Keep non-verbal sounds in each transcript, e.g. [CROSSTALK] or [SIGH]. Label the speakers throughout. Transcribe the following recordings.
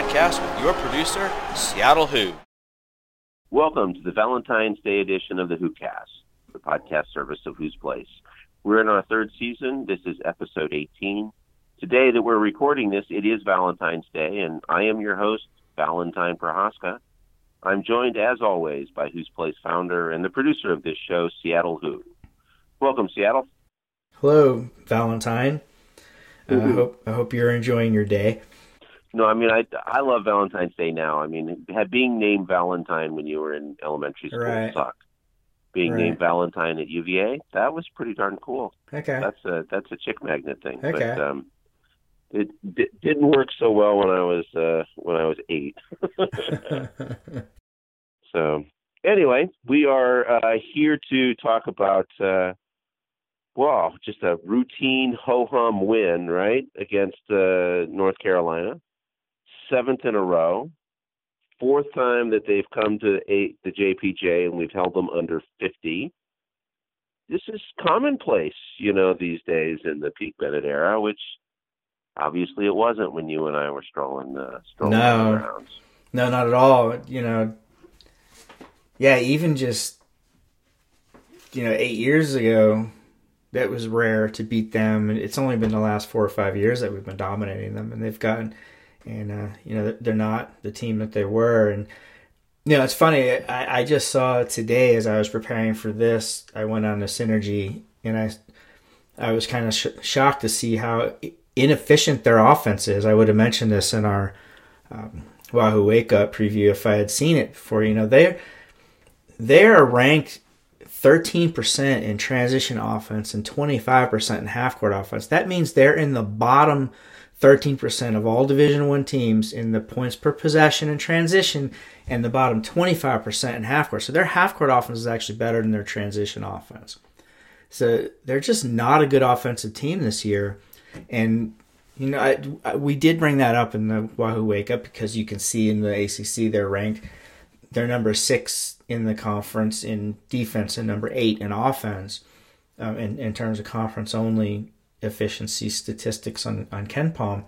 Speaker 1: podcast with your producer, Seattle Hoo.
Speaker 2: Welcome to the Valentine's Day edition of the HOOcast, the podcast service of Who's Place. We're in our third season. This is episode 18. Today that we're recording this, it is Valentine's Day, and I am your host, Valentine Prohaska. I'm joined, as always, by Who's Place founder and the producer of this show, Seattle Hoo. Welcome, Seattle.
Speaker 3: Hello, Valentine. Uh, I hope I hope you're enjoying your day.
Speaker 2: No, I mean I I love Valentine's Day now. I mean, had being named Valentine when you were in elementary school
Speaker 3: Right.
Speaker 2: sucked. Being
Speaker 3: Right.
Speaker 2: named Valentine at UVA, that was pretty darn cool.
Speaker 3: Okay.
Speaker 2: That's a that's a chick magnet thing.
Speaker 3: Okay.
Speaker 2: But um, it di- didn't work so well when I was uh, when I was eight. [LAUGHS] so anyway, we are uh, here to talk about uh, well, just a routine ho hum win, right, against uh, North Carolina, seventh in a row. Fourth time that they've come to eight, the JPJ and we've held them under 50 this is commonplace, you know, these days in the Pete Bennett era, which obviously it wasn't when you and I were strolling uh, strolling
Speaker 3: No.
Speaker 2: around.
Speaker 3: no, not at all. You know, yeah, even just you know, eight years ago, that was rare to beat them. And it's only been the last four or five years that we've been dominating them, and they've gotten, and uh, you know, they're not the team that they were. And you know, it's funny. I, I just saw today as I was preparing for this, I went on to Synergy, and I, I was kind of sh- shocked to see how inefficient their offense is. I would have mentioned this in our um, Wahoo Wake Up preview if I had seen it before. You know, they're they are ranked 13% in transition offense and 25% in half court offense. That means they're in the bottom 13% of all Division 1 teams in the points per possession and transition and the bottom 25% in half court. So their half court offense is actually better than their transition offense. So they're just not a good offensive team this year. And you know, I, I- we did bring that up in the Wahoo Wake Up because you can see in the ACC they're ranked they're number six in the conference in defense and number eight in offense um, in, in terms of conference only efficiency statistics on, on KenPom.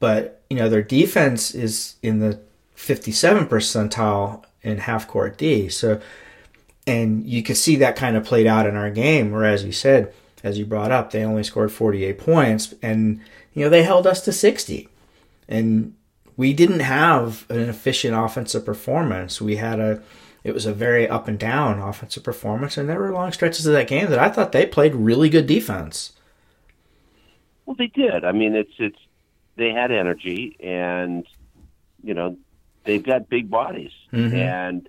Speaker 3: But, you know, their defense is in the 57 percentile in half court D. So, and you could see that kind of played out in our game, where, as you said, as you brought up, they only scored 48 points and, you know, they held us to 60. And we didn't have an efficient offensive performance. We had a it was a very up and down offensive performance, and there were long stretches of that game that I thought they played really good defense.
Speaker 2: Well, they did. I mean, it's it's they had energy, and you know, they've got big bodies,
Speaker 3: Mhm.
Speaker 2: and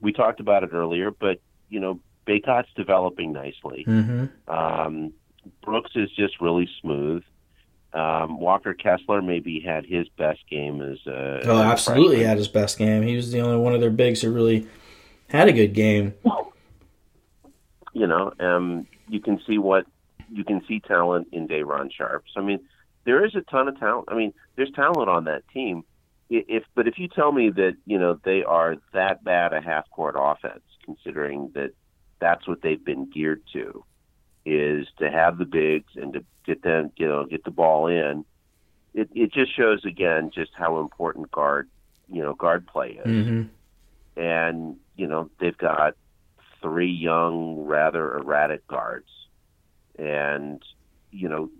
Speaker 2: we talked about it earlier. But you know, Bacot's developing nicely.
Speaker 3: Mm-hmm.
Speaker 2: Um, Brooks is just really smooth. Um, Walker Kessler maybe had his best game as a
Speaker 3: Oh,
Speaker 2: as
Speaker 3: absolutely
Speaker 2: freshman.
Speaker 3: had his best game. He was the only one of their bigs who really had a good game.
Speaker 2: you know, um, you can see what you can see talent in Dayron Sharps. I mean, there is a ton of talent. I mean, there's talent on that team. If but if you tell me that you know they are that bad a half court offense, considering that that's what they've been geared to, is to have the bigs and to get them you know get the ball in. It it just shows again just how important guard you know guard play is
Speaker 3: Mm-hmm.
Speaker 2: and you know they've got three young, rather erratic guards, and you know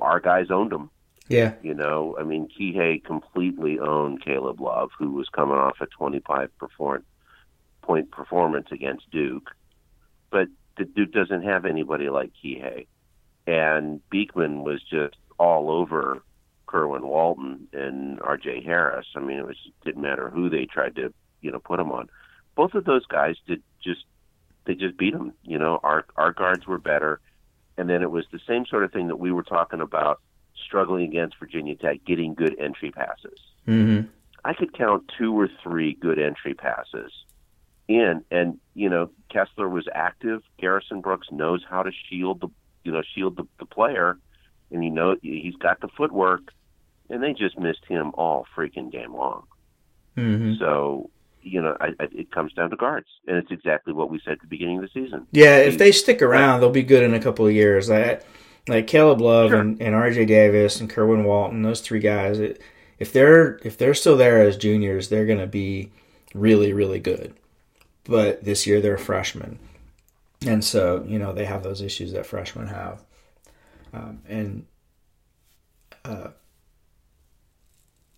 Speaker 2: our guys owned them.
Speaker 3: Yeah.
Speaker 2: You know, I mean, Kihei completely owned Caleb Love, who was coming off a 25 perform- point performance against Duke, but the Duke doesn't have anybody like Kihei, and Beekman was just all over Kerwin Walton and R.J. Harris. I mean, it was didn't matter who they tried to you know put him on. Both of those guys did just they just beat them. You know, our our guards were better, and then it was the same sort of thing that we were talking about struggling against Virginia Tech, getting good entry passes.
Speaker 3: Mm-hmm.
Speaker 2: I could count two or three good entry passes in, and you know Kessler was active. Garrison Brooks knows how to shield the you know shield the, the player, and you know he's got the footwork, and they just missed him all freaking game long.
Speaker 3: Mm-hmm.
Speaker 2: So you know I, I, it comes down to guards, and it's exactly what we said at the beginning of the season.
Speaker 3: Yeah, if they stick around, they'll be good in a couple of years. Like, like Caleb Love
Speaker 2: Sure.
Speaker 3: and, and R.J. Davis and Kerwin Walton, those three guys. It, if they're if they're still there as juniors, they're going to be really really good. But this year they're freshmen, and so you know they have those issues that freshmen have, um, and uh,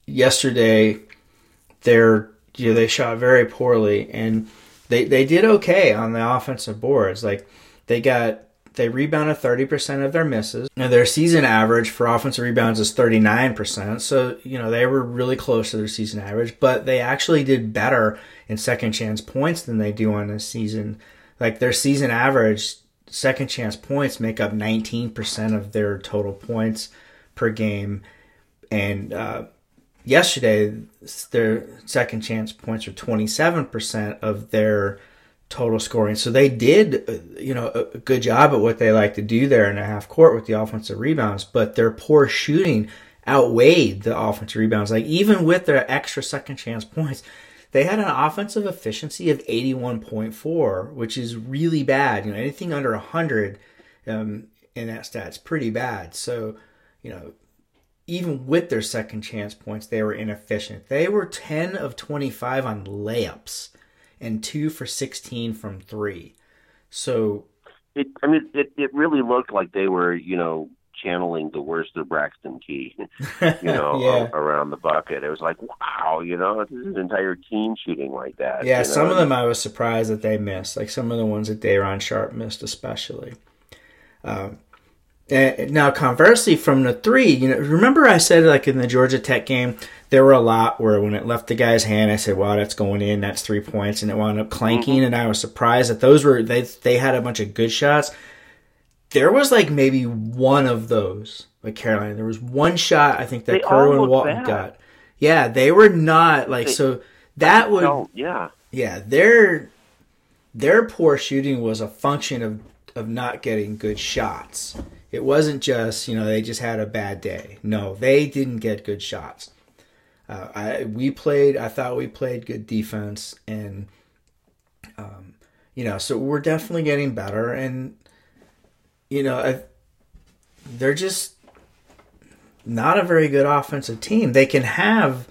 Speaker 3: yesterday they're you know, they shot very poorly and they they did okay on the offensive boards. Like they got they rebounded 30% of their misses. And their season average for offensive rebounds is 39%. So, you know, they were really close to their season average, but they actually did better in second chance points than they do on a season. Like their season average second chance points make up 19% of their total points per game. And uh, yesterday, their second chance points are 27% of their total scoring. So they did, uh, you know, a good job at what they like to do there in a half court with the offensive rebounds, but their poor shooting outweighed the offensive rebounds. Like even with their extra second chance points, they had an offensive efficiency of 81.4, which is really bad. You know, anything under 100 um, in that stat is pretty bad. So, you know, even with their second chance points, they were inefficient. They were 10 of 25 on layups and 2 for 16 from 3. So
Speaker 2: it I mean it it really looked like they were, you know, channeling the worst of Braxton Key, [LAUGHS] you know, [LAUGHS] yeah. around the bucket. It was like, wow, you know, this is an entire team shooting like that.
Speaker 3: Yeah, some know? of them I was surprised that they missed. Like some of the ones that Day'Ron Sharpe missed, especially. Um, and now, conversely, from the three, you know, remember I said like in the Georgia Tech game, there were a lot where when it left the guy's hand, I said, "Wow, that's going in. That's three points," and it wound up clanking. Mm-hmm. And I was surprised that those were they they had a bunch of good shots. There was like maybe one of those, like Carolina. There was one shot I think that Kerwin Walton bad. got. Yeah, they were not like they, so. That would
Speaker 2: yeah
Speaker 3: yeah their their poor shooting was a function of of not getting good shots it wasn't just you know they just had a bad day. No, they didn't get good shots. Uh, I we played. I thought we played good defense, and um, you know, so we're definitely getting better. And you know, I, they're just not a very good offensive team. They can have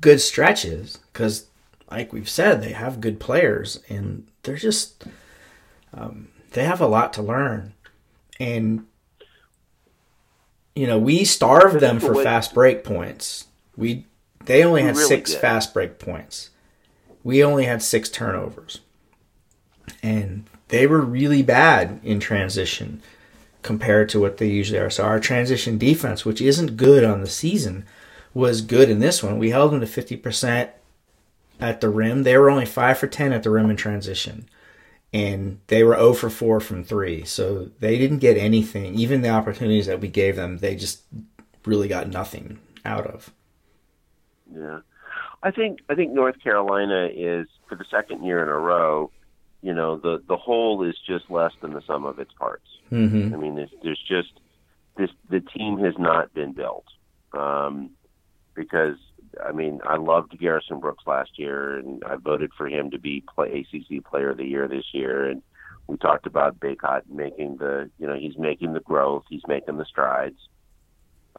Speaker 3: good stretches because, like we've said, they have good players, and they're just um, they have a lot to learn. And you know, we starved them for fast break points. We they only had really six did. fast break points. We only had six turnovers. And they were really bad in transition compared to what they usually are. So our transition defense, which isn't good on the season, was good in this one. We held them to 50% at the rim. They were only 5 for 10 at the rim in transition and they were 0 for 4 from 3. So they didn't get anything. Even the opportunities that we gave them, they just really got nothing out of.
Speaker 2: Yeah. I think I think North Carolina is for the second year in a row, you know, the the whole is just less than the sum of its parts.
Speaker 3: Mm-hmm.
Speaker 2: I mean, there's, there's just this the team has not been built. Um, because I mean, I loved Garrison Brooks last year, and I voted for him to be play ACC Player of the Year this year. And we talked about Bacot making the, you know, he's making the growth, he's making the strides.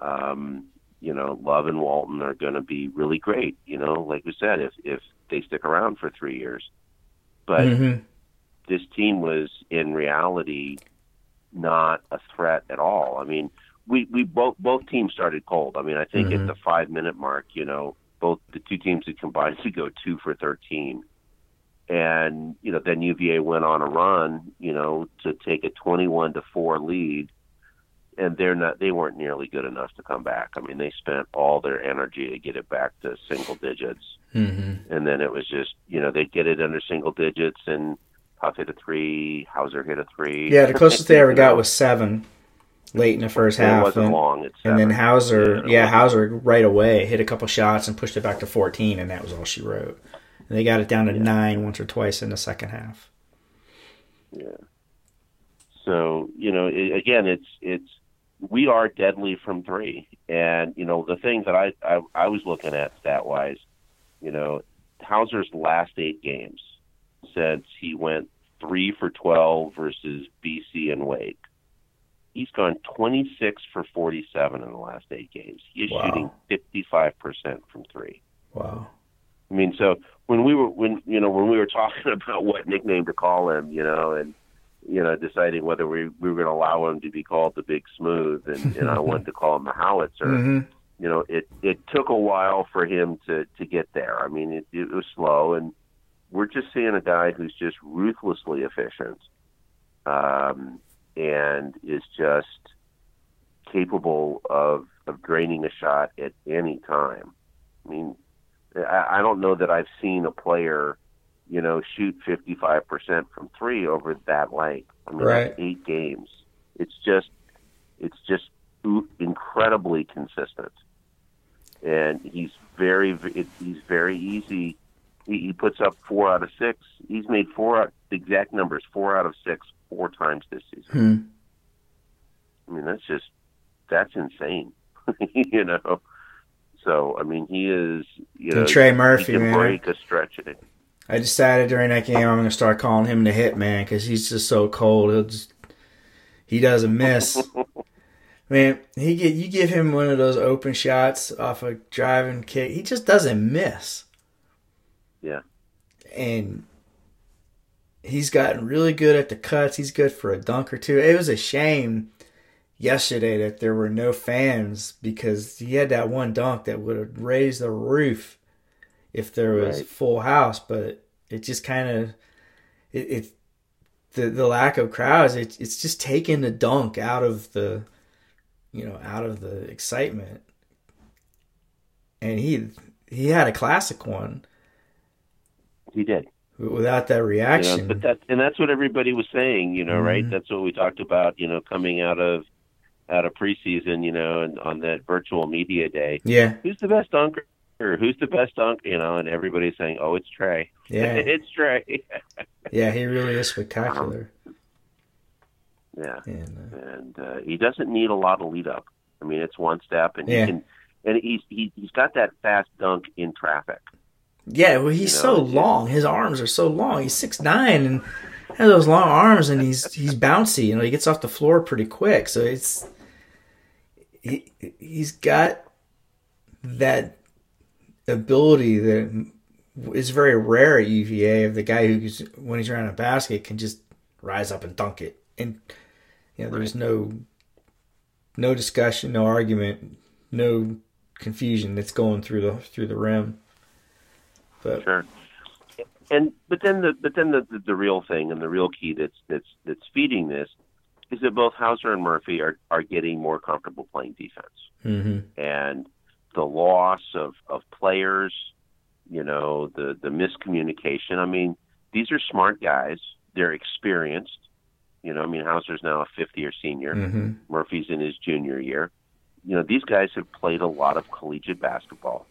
Speaker 2: Um, you know, Love and Walton are going to be really great. You know, like we said, if if they stick around for three years, but mm-hmm. this team was in reality not a threat at all. I mean, we we both both teams started cold. I mean, I think mm-hmm. at the five minute mark, you know, both the two teams had combined to go two for thirteen, and you know then UVA went on a run, you know, to take a twenty one to four lead, and they're not they weren't nearly good enough to come back. I mean, they spent all their energy to get it back to single digits,
Speaker 3: mm-hmm.
Speaker 2: and then it was just you know they get it under single digits and. Huff hit a three. Hauser hit a three.
Speaker 3: Yeah, the closest they ever got was seven late in the first half.
Speaker 2: It wasn't
Speaker 3: and,
Speaker 2: long.
Speaker 3: and then Hauser, yeah, yeah Hauser right away hit a couple shots and pushed it back to 14, and that was all she wrote. And they got it down to yeah. nine once or twice in the second half.
Speaker 2: Yeah. So you know, it, again, it's it's we are deadly from three, and you know the thing that I I, I was looking at stat wise, you know, Hauser's last eight games since he went three for twelve versus BC and Wake he's gone 26 for 47 in the last eight games. He is
Speaker 3: Wow.
Speaker 2: shooting 55 percent from three.
Speaker 3: Wow.
Speaker 2: I mean, so when we were when you know when we were [LAUGHS] talking about what nickname to call him, you know, and you know deciding whether we we were going to allow him to be called the Big Smooth, and, and I wanted to call him the Howitzer. [LAUGHS]
Speaker 3: hmm
Speaker 2: You know, it it took a while for him to to get there. I mean, it, it was slow, and we're just seeing a guy who's just ruthlessly efficient, um, and is just capable of of draining a shot at any time. I mean, I, I don't know that I've seen a player, you know, shoot 55% from three over that length. I mean,
Speaker 3: Right.
Speaker 2: eight games. It's just, it's just incredibly consistent, and he's very, he's very easy. He, he puts up four out of six. He's made four out, the exact numbers, four out of six, four times this season.
Speaker 3: Hmm.
Speaker 2: I mean, that's just that's insane, [LAUGHS] you know. So I mean, he is you know
Speaker 3: And Trey
Speaker 2: he
Speaker 3: Murphy,
Speaker 2: can
Speaker 3: man.
Speaker 2: break a stretch of it.
Speaker 3: I decided during that game I'm going to start calling him the hitman because he's just so cold. He'll just he doesn't miss. [LAUGHS] Man, he get you give him one of those open shots off a driving kick, he just doesn't miss.
Speaker 2: Yeah.
Speaker 3: And he's gotten really good at the cuts. He's good for a dunk or two. It was a shame yesterday that there were no fans because he had that one dunk that would have raised the roof if there was
Speaker 2: Right.
Speaker 3: full house, but it just kind of it, it the the lack of crowds. It, it's just taking the dunk out of the you know out of the excitement. And he he had a classic one
Speaker 2: He did.
Speaker 3: Without that
Speaker 2: You know,
Speaker 3: reaction.
Speaker 2: but that and that's what everybody was saying, you know, right?
Speaker 3: Mhm.
Speaker 2: That's what we talked about, you know, coming out of out of preseason, you know, and on that virtual media day.
Speaker 3: yeah,
Speaker 2: Who's the best dunker? Who's the best dunk? You know, and everybody's saying, "Oh, it's Trey.
Speaker 3: yeah, [LAUGHS]
Speaker 2: it's Trey." [LAUGHS]
Speaker 3: yeah. He really is spectacular.
Speaker 2: yeah.
Speaker 3: And uh,
Speaker 2: and uh, he doesn't need a lot of lead up. I mean, it's one step, and
Speaker 3: Yeah.
Speaker 2: he can, and he's he, he's got that fast dunk in traffic.
Speaker 3: Yeah, well, he's
Speaker 2: You
Speaker 3: so
Speaker 2: know, it's-
Speaker 3: long. His arms are so long. He's six nine and has those long arms, and he's he's bouncy. You know, he gets off the floor pretty quick. So it's he he's got that ability that is very rare at UVA of the guy who when he's around a basket can just rise up and dunk it and you know there's no no discussion no argument no confusion that's going through the through the rim but
Speaker 2: Sure. And but then the but then the, the the real thing and the real key that's that's that's feeding this is that both Hauser and Murphy are are getting more comfortable playing defense.
Speaker 3: mhm.
Speaker 2: and the loss of, of players, you know, the, the miscommunication. I mean, these are smart guys. They're experienced. You know, I mean, Hauser's now a fifth year senior.
Speaker 3: Mhm.
Speaker 2: Murphy's in his junior year. You know, these guys have played a lot of collegiate basketball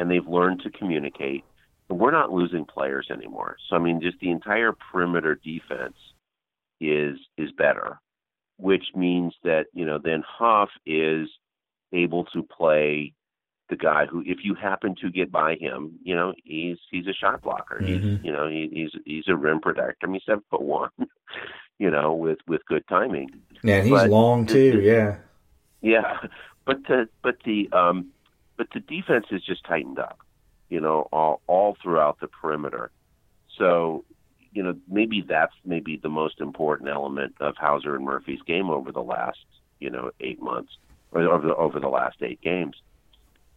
Speaker 2: and they've learned to communicate. And we're not losing players anymore. So, I mean, just the entire perimeter defense is is better, which means that, you know, then Huff is able to play the guy who, if you happen to get by him, you know, he's he's a shot blocker. He's
Speaker 3: Mhm.
Speaker 2: you know he, he's he's a rim protector. I mean, he's seven foot one, [LAUGHS] you know, with with good timing.
Speaker 3: yeah he's
Speaker 2: But
Speaker 3: long too yeah
Speaker 2: Yeah, but the but the um but the defense is just tightened up, you know, all all throughout the perimeter. So, you know, maybe that's maybe the most important element of Hauser and Murphy's game over the last, you know, eight months or over the over the last eight games.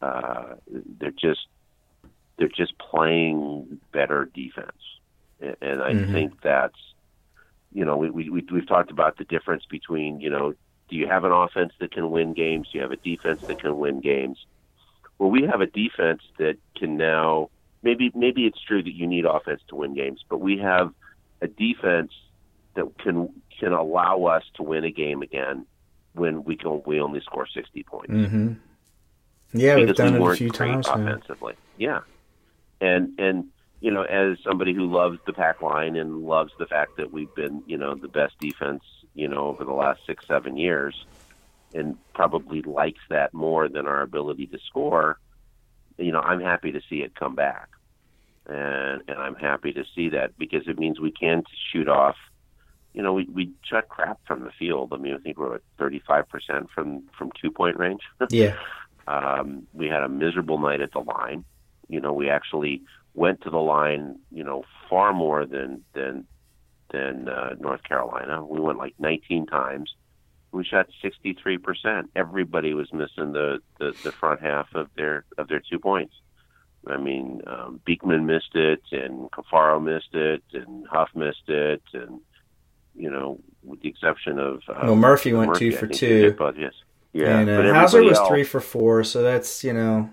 Speaker 2: Uh, they're just they're just playing better defense, and, and I
Speaker 3: Mhm.
Speaker 2: think that's you know we we we've talked about the difference between you know do you have an offense that can win games? Do you have a defense that can win games? Well, we have a defense that can now maybe maybe it's true that you need offense to win games, but we have a defense that can can allow us to win a game again when we can we only score sixty points.
Speaker 3: Hmm yeah we've done
Speaker 2: we
Speaker 3: it a few times now
Speaker 2: offensively. Yeah, and and you know, as somebody who loves the pack line and loves the fact that we've been you know the best defense you know over the last six seven years, and probably likes that more than our ability to score. You know, I'm happy to see it come back, and and I'm happy to see that because it means we can shoot off you know, we we shot crap from the field. I mean, I think we we're at 35 percent from from two point range. [LAUGHS]
Speaker 3: Yeah.
Speaker 2: um, we had a miserable night at the line. You know, we actually went to the line. You know, far more than than than uh, North Carolina. We went like 19 times. We shot 63 percent. Everybody was missing the, the the front half of their of their two points. I mean, um, Beekman missed it, and Caffaro missed it, and Huff missed it, and you know, with the exception of uh,
Speaker 3: well, Murphy went
Speaker 2: Murphy,
Speaker 3: two for two,
Speaker 2: but yes, yeah.
Speaker 3: and uh, Hauser was
Speaker 2: else-
Speaker 3: three for four. So that's you know,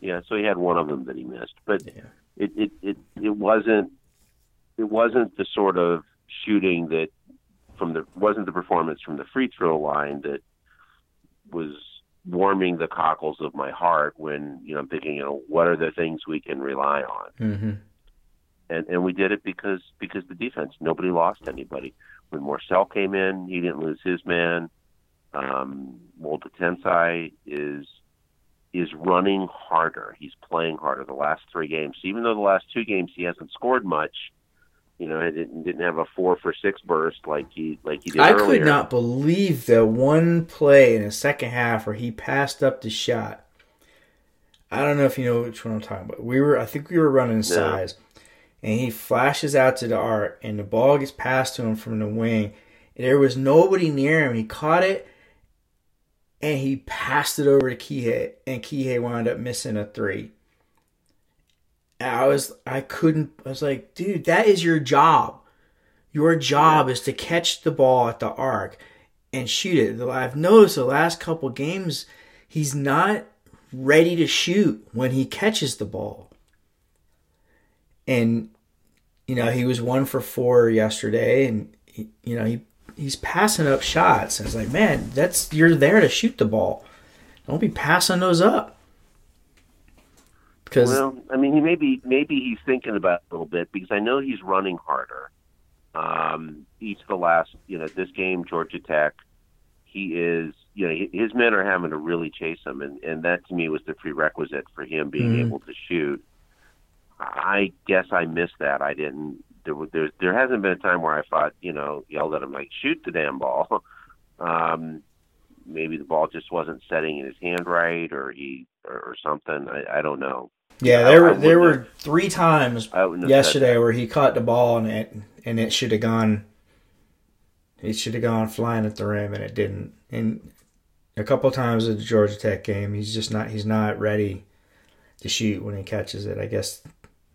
Speaker 2: Yeah, so he had one of them that he missed, but
Speaker 3: Yeah.
Speaker 2: it, it it it wasn't it wasn't the sort of shooting that from the wasn't the performance from the free throw line that was warming the cockles of my heart when you know I'm thinking you know what are the things we can rely on?
Speaker 3: Hmm
Speaker 2: and and we did it because because the defense nobody lost anybody. When Morsell came in he didn't lose his man. Um Walter Tensai is is running harder. He's playing harder the last three games. Even though the last two games he hasn't scored much you know he didn't, didn't have a four for six burst like he like he did
Speaker 3: I
Speaker 2: earlier
Speaker 3: could not believe the one play in the second half where he passed up the shot. I don't know if you know which one I'm talking about. We were, I think we were running size, and he flashes out to the art, and the ball gets passed to him from the wing. There was nobody near him. He caught it, and he passed it over to Kihei, and Kihei wound up missing a three. I was, I couldn't. I was like, dude, that is your job. Your job is to catch the ball at the arc and shoot it. I've noticed the last couple games, he's not ready to shoot when he catches the ball. And you know, he was one for four yesterday, and he, you know he he's passing up shots. And it's like, man, that's you're there to shoot the ball. Don't be passing those up. Because
Speaker 2: Well, I mean, he maybe maybe he's thinking about it a little bit because I know he's running harder. Um, each of the last, you know, this game, Georgia Tech, he is, you know, his men are having to really chase him, and and that to me was the prerequisite for him being
Speaker 3: Mhm.
Speaker 2: able to shoot. I guess I missed that. I didn't. There, was- there, there hasn't been a time where I thought, you know, yelled at him like, "Shoot the damn ball." [LAUGHS] Um, maybe the ball just wasn't setting in his hand right, or he, or, or something. I, I don't know.
Speaker 3: Yeah, there were there were three times
Speaker 2: I wouldn't have said
Speaker 3: yesterday where he caught the ball and it and it should have gone it should have gone flying at the rim and it didn't. And a couple times at the Georgia Tech game, he's just not he's not ready to shoot when he catches it. I guess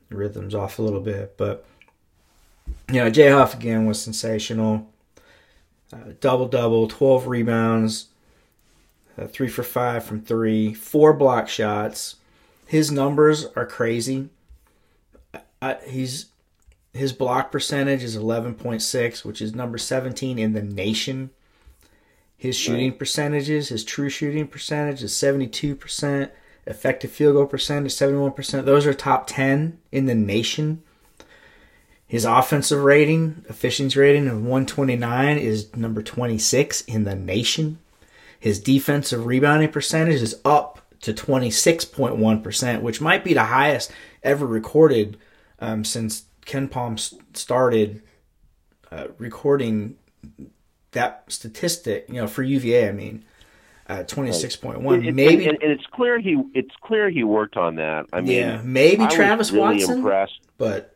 Speaker 3: the rhythm's off a little bit, but you know, Jay Huff again was sensational. Uh, double double, twelve rebounds, uh, three for five from three, four block shots. His numbers are crazy. I, he's his block percentage is 11.6, which is number 17 in the nation. His shooting percentages, his true shooting percentage is 72%, effective field goal percentage 71%. Those are top 10 in the nation. His offensive rating, efficiency rating of 129 is number 26 in the nation. His defensive rebounding percentage is up to 26.1%, which might be the highest ever recorded um, since KenPom s- started uh, recording that statistic, you know, for UVA, I mean, uh, 26.1.
Speaker 2: It-
Speaker 3: maybe,
Speaker 2: and, and it's clear he it's clear he worked on that. I mean,
Speaker 3: yeah, maybe
Speaker 2: I was
Speaker 3: Travis
Speaker 2: really
Speaker 3: Watson,
Speaker 2: impressed.
Speaker 3: but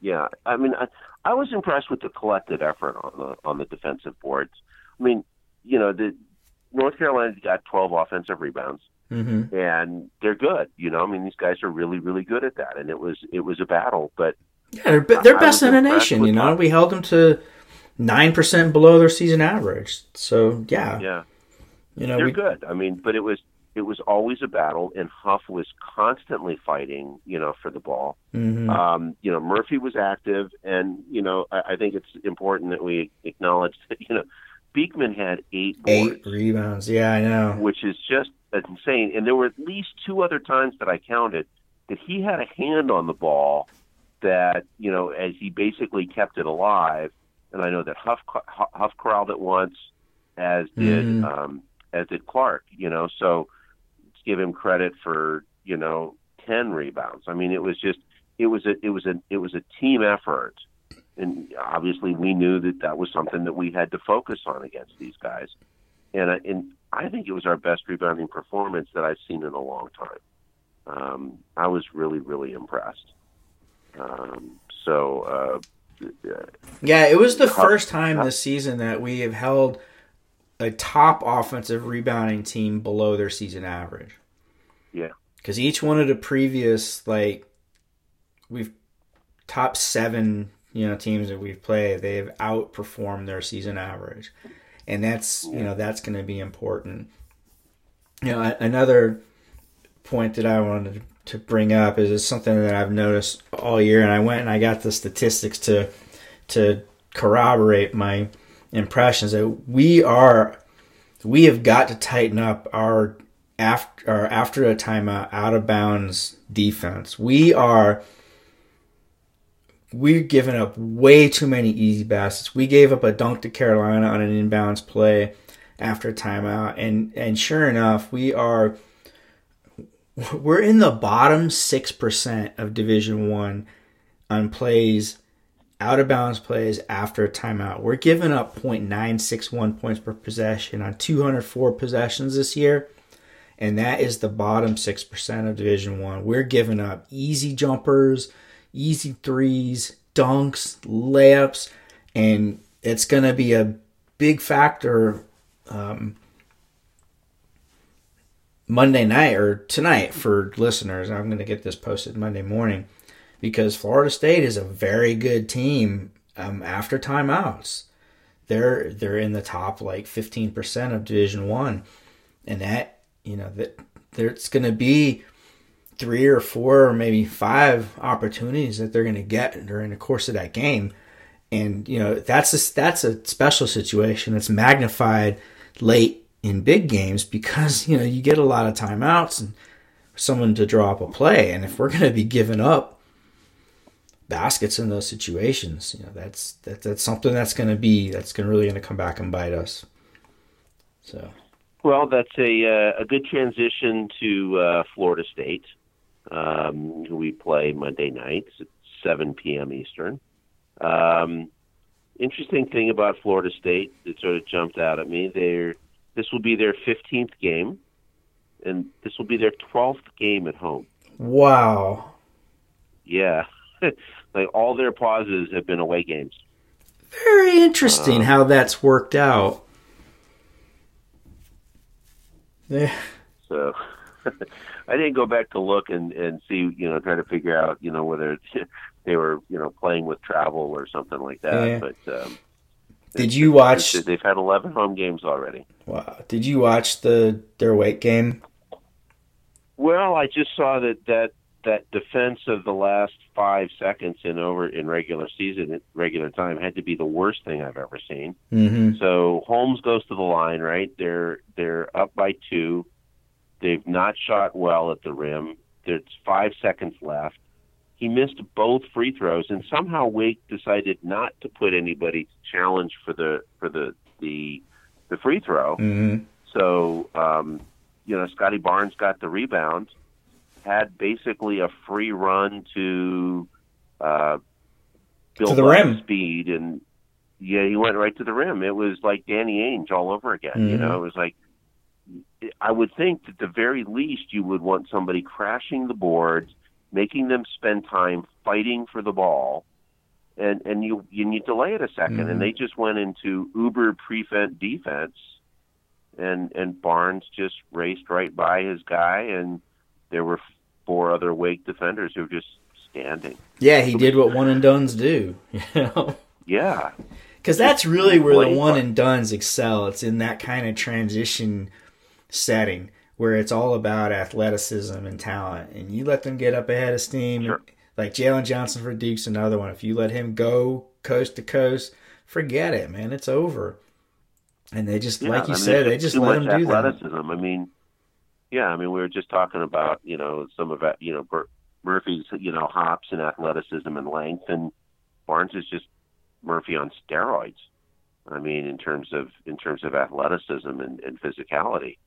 Speaker 2: Yeah, I mean, I, I was impressed with the collective effort on the on the defensive boards. I mean, you know, the North Carolina's got 12 offensive rebounds,
Speaker 3: mhm.
Speaker 2: and they're good. You know, I mean, these guys are really really good at that, and it was it was a battle, but
Speaker 3: yeah, they're, they're best in the nation. You know,
Speaker 2: Huff.
Speaker 3: we held them to nine percent below their season average. So yeah,
Speaker 2: yeah,
Speaker 3: you know,
Speaker 2: they're
Speaker 3: we,
Speaker 2: good. I mean, but it was it was always a battle, and Huff was constantly fighting, you know, for the ball.
Speaker 3: mhm.
Speaker 2: Um, you know, Murphy was active, and you know, I, I think it's important that we acknowledge that you know, Beekman had eight boards,
Speaker 3: eight rebounds. Yeah, I know.
Speaker 2: which is just insane. And there were at least two other times that I counted that he had a hand on the ball that you know, as he basically kept it alive. And I know that Huff Huff corralled it once, as did
Speaker 3: Mhm.
Speaker 2: um, as did Clark. You know, so let's give him credit for you know ten rebounds. I mean, it was just it was a it was a it was a team effort and obviously we knew that that was something that we had to focus on against these guys. And uh, and I think it was our best rebounding performance that I've seen in a long time. Um, I was really really impressed. Um, so. Uh,
Speaker 3: yeah, it was the first time this season that we have held a top offensive rebounding team below their season average.
Speaker 2: Yeah.
Speaker 3: Because each one of the previous, like, we've top seven, you know, teams that we've played, they've outperformed their season average. And that's, you know, that's going to be important. You know, another point that I wanted to bring up is it's something that I've noticed all year, and I went and I got the statistics to to corroborate my impressions that we are we have got to tighten up our after our after a timeout out of bounds defense. We are we're giving up way too many easy baskets. We gave up a dunk to Carolina on an inbounds play after a timeout, and and sure enough, we are we're in the bottom six percent of Division One on plays out of bounds plays after a timeout. We're giving up 0.961 points per possession on 204 possessions this year, and that is the bottom 6% of Division 1. We're giving up easy jumpers, easy threes, dunks, layups, and it's going to be a big factor um, Monday night or tonight for listeners. I'm going to get this posted Monday morning because Florida State is a very good team um, after timeouts. They're they're in the top like 15% of Division 1 and that, you know, that there's going to be three or four or maybe five opportunities that they're going to get during the course of that game. And you know, that's a, that's a special situation that's magnified late in big games because, you know, you get a lot of timeouts and someone to draw up a play and if we're going to be giving up baskets in those situations. You know, that's that, that's something that's going to be that's going really going to come back and bite us. So,
Speaker 2: well, that's a uh, a good transition to uh, Florida State. Um, we play Monday nights at 7 p.m. Eastern. Um, interesting thing about Florida State that sort of jumped out at me. They're this will be their 15th game, and this will be their 12th game at home.
Speaker 3: Wow.
Speaker 2: Yeah. [LAUGHS] like all their pauses have been away games.
Speaker 3: Very interesting um, how that's worked out.
Speaker 2: Yeah. So [LAUGHS] I didn't go back to look and and see, you know, try to figure out, you know, whether [LAUGHS] they were, you know, playing with travel or something like that. Yeah. But um,
Speaker 3: did you watch?
Speaker 2: They've had eleven home games already.
Speaker 3: Wow! Did you watch the their weight game?
Speaker 2: Well, I just saw that that that defense of the last five seconds in over in regular season regular time had to be the worst thing I've ever seen.
Speaker 3: Mm-hmm.
Speaker 2: So Holmes goes to the line, right? They're they're up by two. They've not shot well at the rim. There's five seconds left. He missed both free throws, and somehow Wake decided not to put anybody to challenge for the for the the the free throw.
Speaker 3: Mm-hmm.
Speaker 2: So um, you know, Scottie Barnes got the rebound had basically a free run to uh, build
Speaker 3: to the rim
Speaker 2: speed, and yeah, he went right to the rim. It was like Danny Ainge all over again. Mm-hmm. You know, it was like I would think that the very least you would want somebody crashing the boards, making them spend time fighting for the ball, and and you you need to delay it a 2nd mm-hmm. and they just went into uber prevent defense, and and Barnes just raced right by his guy, and there were four other Wake defenders who were just standing.
Speaker 3: Yeah, he did what one and dones do. [LAUGHS] You know.
Speaker 2: Yeah.
Speaker 3: Because that's really where the one and dones excel. It's in that kind of transition setting where it's all about athleticism and talent, and you let them get up ahead of steam.
Speaker 2: Sure.
Speaker 3: Like Jalen Johnson for Duke's another one. If you let him go coast to coast, forget it, man. It's over. And they just, yeah, like you I mean, said, they just let him do
Speaker 2: athleticism.
Speaker 3: that.
Speaker 2: I mean, yeah, I mean, we were just talking about you know some of that, you know Bur- Murphy's you know hops and athleticism and length, and Barnes is just Murphy on steroids. I mean, in terms of in terms of athleticism and, and physicality.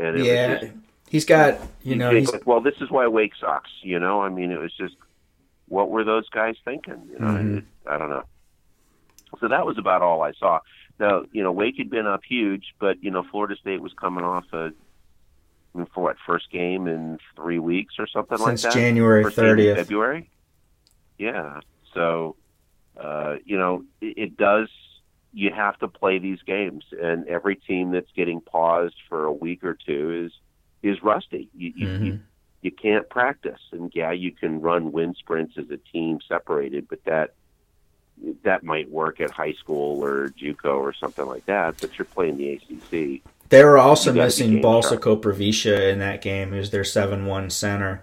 Speaker 3: And yeah, just, he's got you know.
Speaker 2: Like, well, this is why Wake sucks. You know, I mean, it was just what were those guys thinking? You know, mm-hmm. it, I don't know. So that was about all I saw. Now, you know, Wake had been up huge, but you know, Florida State was coming off a for what first game in three weeks or something
Speaker 3: Since
Speaker 2: like that. Since January
Speaker 3: 30th.
Speaker 2: February. Yeah. So, uh, you know, it, it does. You have to play these games, and every team that's getting paused for a week or two is is rusty. You you, you,
Speaker 3: Mhm.
Speaker 2: you can't practice, and yeah, you can run wind sprints as a team separated, but that that might work at high school or JUCO or something like that. But you're playing the ACC.
Speaker 3: They were also
Speaker 2: You
Speaker 3: missing Balsa
Speaker 2: sharp.
Speaker 3: In that game, who's their seven-one center.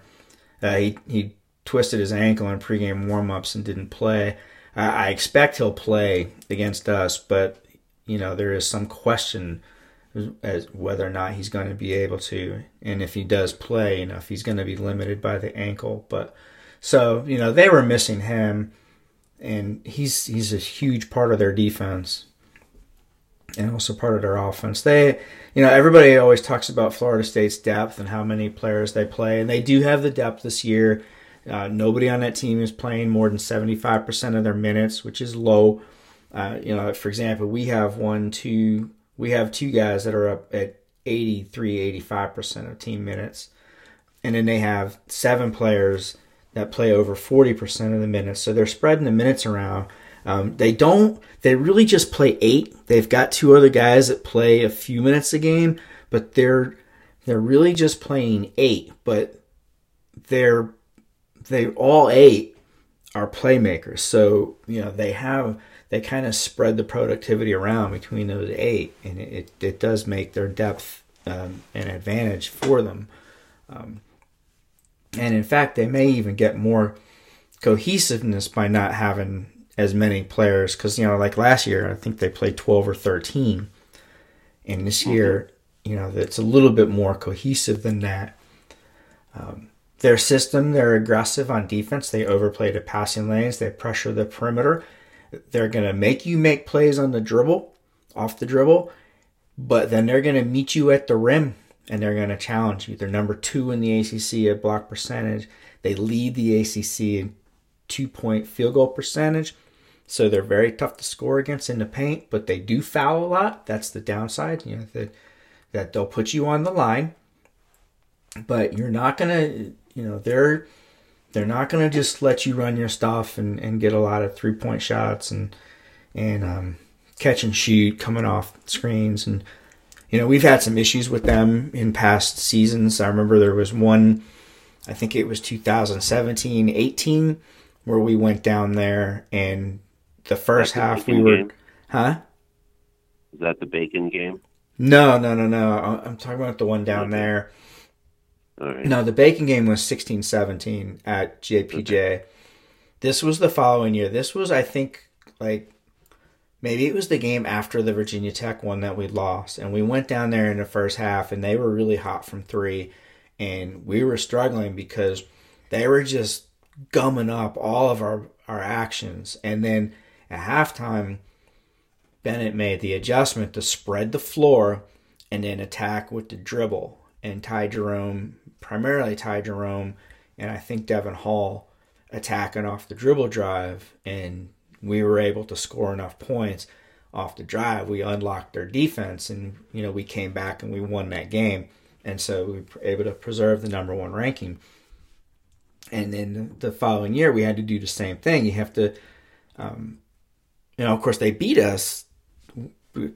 Speaker 3: Uh, he he twisted his ankle in pregame warm-ups and didn't play. I, expect he'll play against us, but you know there is some question as whether or not he's going to be able to, and if he does play, you know if he's going to be limited by the ankle. But so you know they were missing him, and he's he's a huge part of their defense and also part of their offense. They, you know, everybody always talks about Florida State's depth and how many players they play, and they do have the depth this year. Uh, nobody on that team is playing more than 75% of their minutes, which is low. Uh, you know, for example, we have one, two, we have two guys that are up at 83, 85% of team minutes. And then they have seven players that play over 40% of the minutes. So they're spreading the minutes around. Um, they don't, they really just play eight. They've got two other guys that play a few minutes a game, but they're, they're really just playing eight, but they're, they all eight are playmakers. So, you know, they have, they kind of spread the productivity around between those eight, and it, it, does make their depth um, an advantage for them. Um, and in fact, they may even get more cohesiveness by not having as many players. Because, you know, like last year, I think they played 12 or 13. And this year, you know, it's a little bit more cohesive than that. Um, their system, they're aggressive on defense. They overplay the passing lanes. They pressure the perimeter. They're going to make you make plays on the dribble, off the dribble, but then they're going to meet you at the rim and they're going to challenge you. They're number two in the ACC at block percentage. They lead the ACC in two point field goal percentage. So they're very tough to score against in the paint, but they do foul a lot. That's the downside. You know that that they'll put you on the line, but you're not gonna. You know they're they're not gonna just let you run your stuff and, and get a lot of three point shots and and um, catch and shoot coming off screens and you know we've had some issues with them in past seasons. I remember there was one, I think it was 2017 18 where we went down there and the first half
Speaker 2: the
Speaker 3: we were
Speaker 2: game?
Speaker 3: huh
Speaker 2: Is that the Bacon game?
Speaker 3: no no no no i'm talking about the one down
Speaker 2: Okay.
Speaker 3: there
Speaker 2: right.
Speaker 3: no the bacon game was 16 17 at jpj this was the following year this was i think like maybe it was the game after the virginia tech one that we lost and we went down there in the first half and they were really hot from three and we were struggling because they were just gumming up all of our our actions and then at halftime Bennett made the adjustment to spread the floor and then attack with the dribble. And Ty Jerome, primarily Ty Jerome, and I think Devin Hall attacking off the dribble drive. And we were able to score enough points off the drive. We unlocked their defense and, you know, we came back and we won that game. And so we were able to preserve the number one ranking. And then the following year, we had to do the same thing. You have to, um, you know, of course, they beat us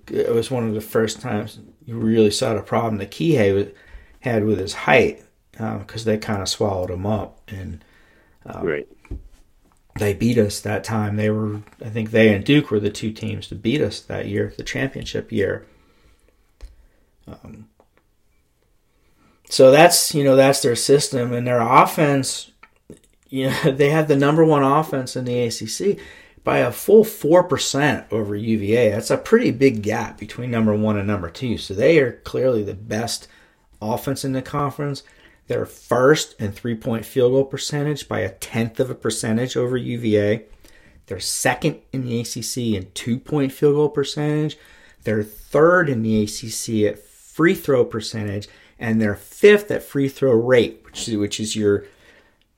Speaker 3: it was one of the first times you really saw the problem that Kihei had with his height because they kind of swallowed them up and
Speaker 2: Right.
Speaker 3: they beat us that time. They were, I think, they and Duke were the two teams to beat us that year, the championship year. Um, so that's you know that's their system and their offense. You know [LAUGHS] they have the number one offense in the ACC by a full four percent over UVA. That's a pretty big gap between number one and number two. So they are clearly the best offense in the conference. They're first in three point field goal percentage by a tenth of a percentage over UVA. They're second in the ACC in two point field goal percentage. They're third in the ACC at free throw percentage, and they're fifth at free throw rate, which is, which is your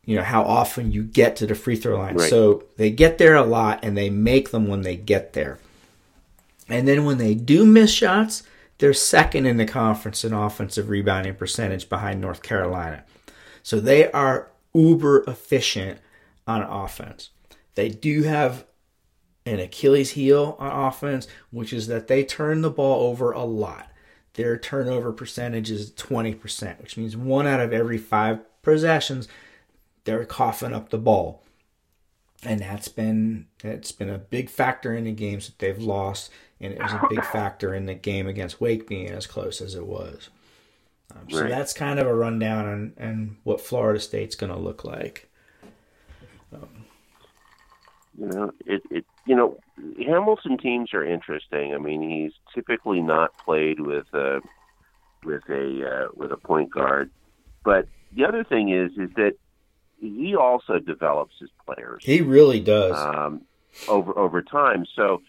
Speaker 3: you know how often you get to the free throw line.
Speaker 2: Right.
Speaker 3: So they get there a lot and they make them when they get there. And then when they do miss shots, they're second in the conference in offensive rebounding percentage behind North Carolina. So they are uber efficient on offense. They do have an Achilles heel on offense, which is that they turn the ball over a lot. Their turnover percentage is 20%, which means one out of every five possessions, they're coughing up the ball. And that's been that's been a big factor in the games that they've lost, and it was a big [LAUGHS] factor in the game against Wake being as close as it was. Um, so
Speaker 2: Right.
Speaker 3: that's kind of a rundown on, on what Florida State's going to look like.
Speaker 2: You know, it, it you know, Hamilton teams are interesting. I mean, he's typically not played with a with a uh, with a point guard, but the other thing is is that he also develops his players
Speaker 3: He really does.
Speaker 2: um, over over time. So,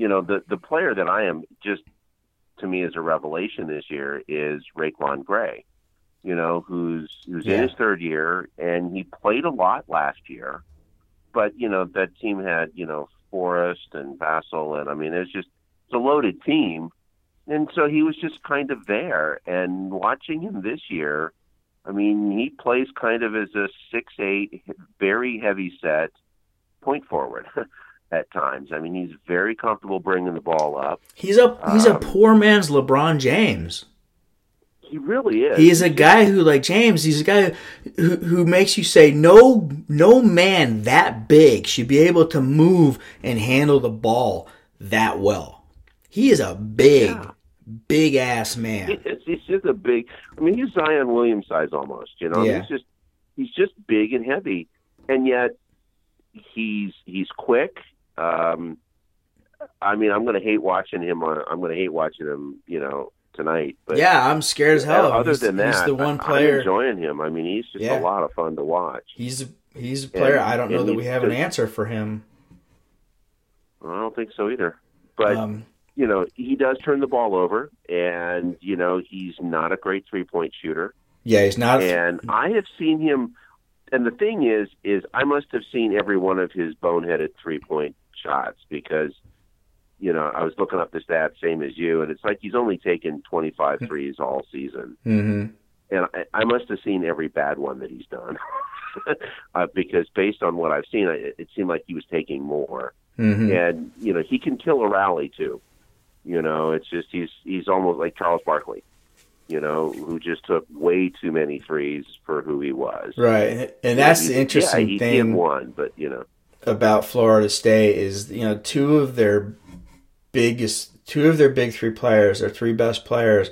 Speaker 2: you know, the the player that I am just to me is a revelation this year is RaiQuan Gray. You know, who's who's
Speaker 3: Yeah.
Speaker 2: in his third year and he played a lot last year, but you know that team had you know Forrest and Vassell and I mean it's just it's a loaded team, and so he was just kind of there. And watching him this year, I mean he plays kind of as a six eight, very heavy set point forward [LAUGHS] at times. I mean, he's very comfortable bringing the ball up.
Speaker 3: he's a he's a
Speaker 2: um,
Speaker 3: poor man's LeBron James.
Speaker 2: He really is.
Speaker 3: He is a guy who, like James, he's a guy who, who makes you say, no, no man that big should be able to move and handle the ball that well. He is a big,
Speaker 2: Yeah.
Speaker 3: big ass man.
Speaker 2: He's just a big. I mean, he's Zion Williams size almost. You know,
Speaker 3: Yeah.
Speaker 2: he's just he's just big and heavy, and yet he's he's quick. Um, I mean, I'm going to hate watching him. On, I'm going to hate watching him. You know, tonight. But
Speaker 3: yeah, I'm scared as hell.
Speaker 2: Other
Speaker 3: he's,
Speaker 2: than that,
Speaker 3: he's the one player.
Speaker 2: I'm enjoying him. I mean, he's just
Speaker 3: Yeah.
Speaker 2: a lot of fun to watch.
Speaker 3: He's he's a player.
Speaker 2: And-
Speaker 3: I don't know that we have an answer for him.
Speaker 2: I don't think so either. But
Speaker 3: Um,
Speaker 2: you know, he does turn the ball over, and you know, he's not a great three point shooter.
Speaker 3: yeah, he's not.
Speaker 2: And I have seen him. And the thing is, is I must have seen every one of his boneheaded three point shots because, you know, I was looking up the stats, same as you, and it's like he's only taken 25 threes all season.
Speaker 3: hmm
Speaker 2: And I, I must have seen every bad one that he's done. [LAUGHS] uh, because based on what I've seen, it, it seemed like he was taking more.
Speaker 3: hmm
Speaker 2: And, you know, he can kill a rally too. You know, it's just he's he's almost like Charles Barkley, you know, who just took way too many threes for who he was.
Speaker 3: Right, and that's
Speaker 2: He-
Speaker 3: the interesting
Speaker 2: yeah, he
Speaker 3: thing.
Speaker 2: did one, but you know,
Speaker 3: about Florida State is you know two of their biggest two of their big three players, their three best players,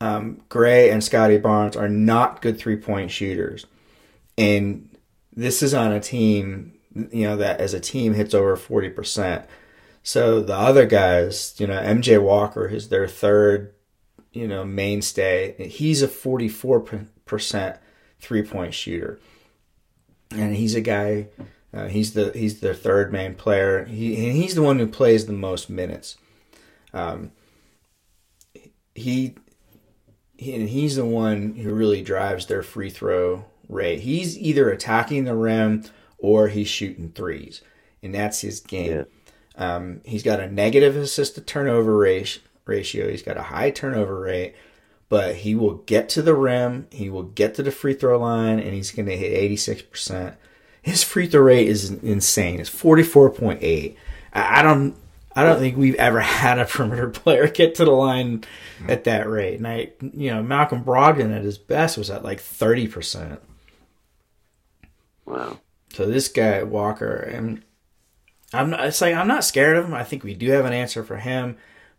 Speaker 3: um, Gray and Scottie Barnes are not good three point shooters, and this is on a team you know that as a team hits over forty percent. So the other guys, you know, MJ Walker is their third, you know, mainstay. He's a forty four percent three point shooter, and he's a guy. Uh, he's the he's their third main player. He and he's the one who plays the most minutes. Um, he, he and he's the one who really drives their free throw rate. He's either attacking the rim or he's shooting threes, and that's his game.
Speaker 2: Yeah.
Speaker 3: Um, he's got a negative assist to turnover ratio. Ratio. He's got a high turnover rate, but he will get to the rim. He will get to the free throw line, and he's going to hit eighty six percent. His free throw rate is insane. It's forty four point eight. I I don't. I don't think we've ever [LAUGHS] had a perimeter player get to the line at that rate. And I, you know, Malcolm Brogdon at his best was at like thirty percent.
Speaker 2: wow.
Speaker 3: So this guy Walker, and I'm not. It's like I'm not scared of him. I think we do have an answer for him,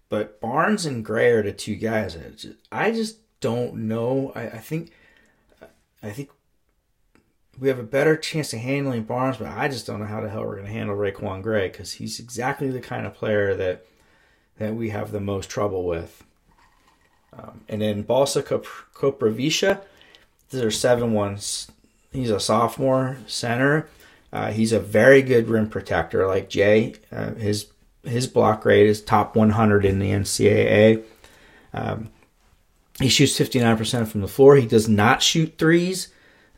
Speaker 3: but Barnes and Gray are the two guys. that just, I just don't know. I, I think, I think we have a better chance of handling Barnes, but I just don't know how the hell we're going to handle RaiQuan Gray because he's exactly the kind of player that that we have the most trouble with. Um, and then Balsa Koprivica, these are seven ones. He's a sophomore center. Uh, he's a very good rim protector, like Jay. Uh, his his block rate is top 100 in the NCAA. Um, he shoots 59% from the floor. He does not shoot threes.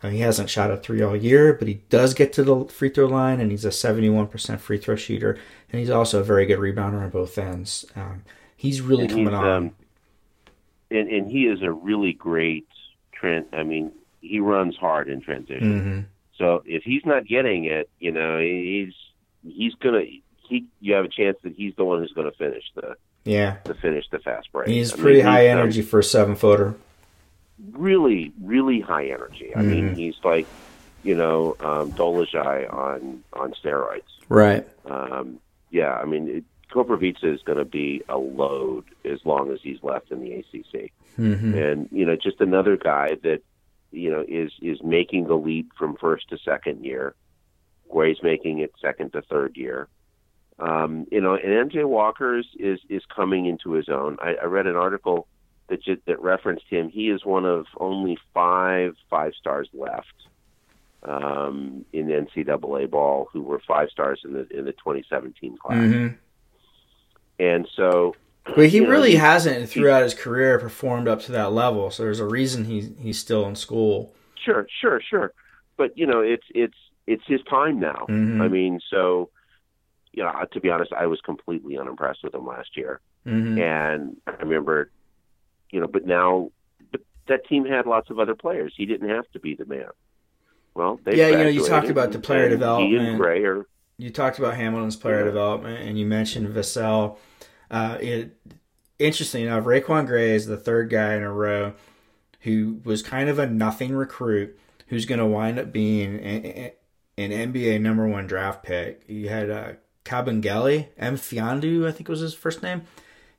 Speaker 3: He hasn't shot a three all year, but he does get to the free throw line, and he's a 71% free throw shooter, and he's also a very good rebounder on both ends. Um, he's really
Speaker 2: And
Speaker 3: coming
Speaker 2: he's,
Speaker 3: on.
Speaker 2: um, and and he is a really great trend. I mean, he runs hard in transition.
Speaker 3: hmm
Speaker 2: So if he's not getting it, you know, he's he's gonna he. You have a chance that he's the one who's going to finish the
Speaker 3: Yeah,
Speaker 2: to finish the fast break.
Speaker 3: he's
Speaker 2: I mean,
Speaker 3: pretty high
Speaker 2: um,
Speaker 3: energy for a seven footer.
Speaker 2: Really, really high energy. I mean,
Speaker 3: Mhm.
Speaker 2: he's like, you know, um, Dolajai on on steroids.
Speaker 3: Right.
Speaker 2: Um, yeah, I mean, it, Koprivica is going to be a load as long as he's left in the ACC,
Speaker 3: hmm
Speaker 2: and you know, just another guy that you know is is making the leap from first to second year. Gray's making it second to third year. Um, you know, and MJ Walker's is is coming into his own. I, I read an article that that referenced him. He is one of only five five stars left um, in NCAA ball who were five stars in the in the 2017 class.
Speaker 3: hmm
Speaker 2: And so,
Speaker 3: But he
Speaker 2: know,
Speaker 3: really
Speaker 2: he-
Speaker 3: hasn't throughout his career performed up to that level. So there's a reason he's he's still in school.
Speaker 2: sure, sure, sure. But you know, it's it's it's his time now.
Speaker 3: Mhm.
Speaker 2: I mean, so you know, to be honest, I was completely unimpressed with him last year.
Speaker 3: hmm
Speaker 2: and I remember, you know, but now, that team had lots of other players. He didn't have to be the man. Well, they
Speaker 3: Yeah, you know, you talked about the player development.
Speaker 2: are
Speaker 3: You talked about Hamilton's player
Speaker 2: Yeah.
Speaker 3: development, and you mentioned Vassell. Uh, it interesting enough, RaiQuan Gray is the third guy in a row who was kind of a nothing recruit who's going to wind up being an, an NBA number one draft pick. You had uh, Kabengele, Mfiondu, I think was his first name.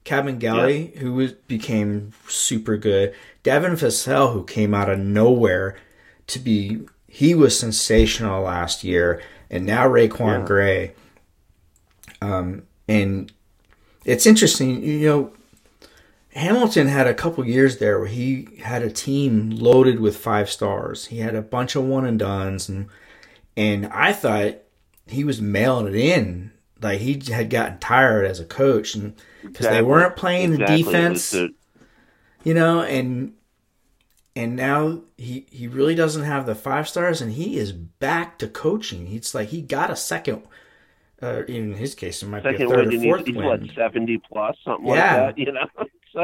Speaker 3: Kabengele, who was became super good. Devin Vassell, who came out of nowhere to be, he was sensational last year, and now RaiQuan
Speaker 2: Yeah.
Speaker 3: Gray. Um, and it's interesting, you know, Hamilton had a couple years there where he had a team loaded with five stars. He had a bunch of one and dones, and and I thought he was mailing it in. Like he had gotten tired as a coach, and because they weren't playing
Speaker 2: exactly.
Speaker 3: the defense,
Speaker 2: the-
Speaker 3: you know, and and now he he really doesn't have the five stars, and he is back to coaching. It's like he got a second. Uh, in his case, it might be a third
Speaker 2: win,
Speaker 3: or fourth
Speaker 2: he's,
Speaker 3: win.
Speaker 2: what seventy plus, something
Speaker 3: Yeah.
Speaker 2: like that. [LAUGHS] You know, so,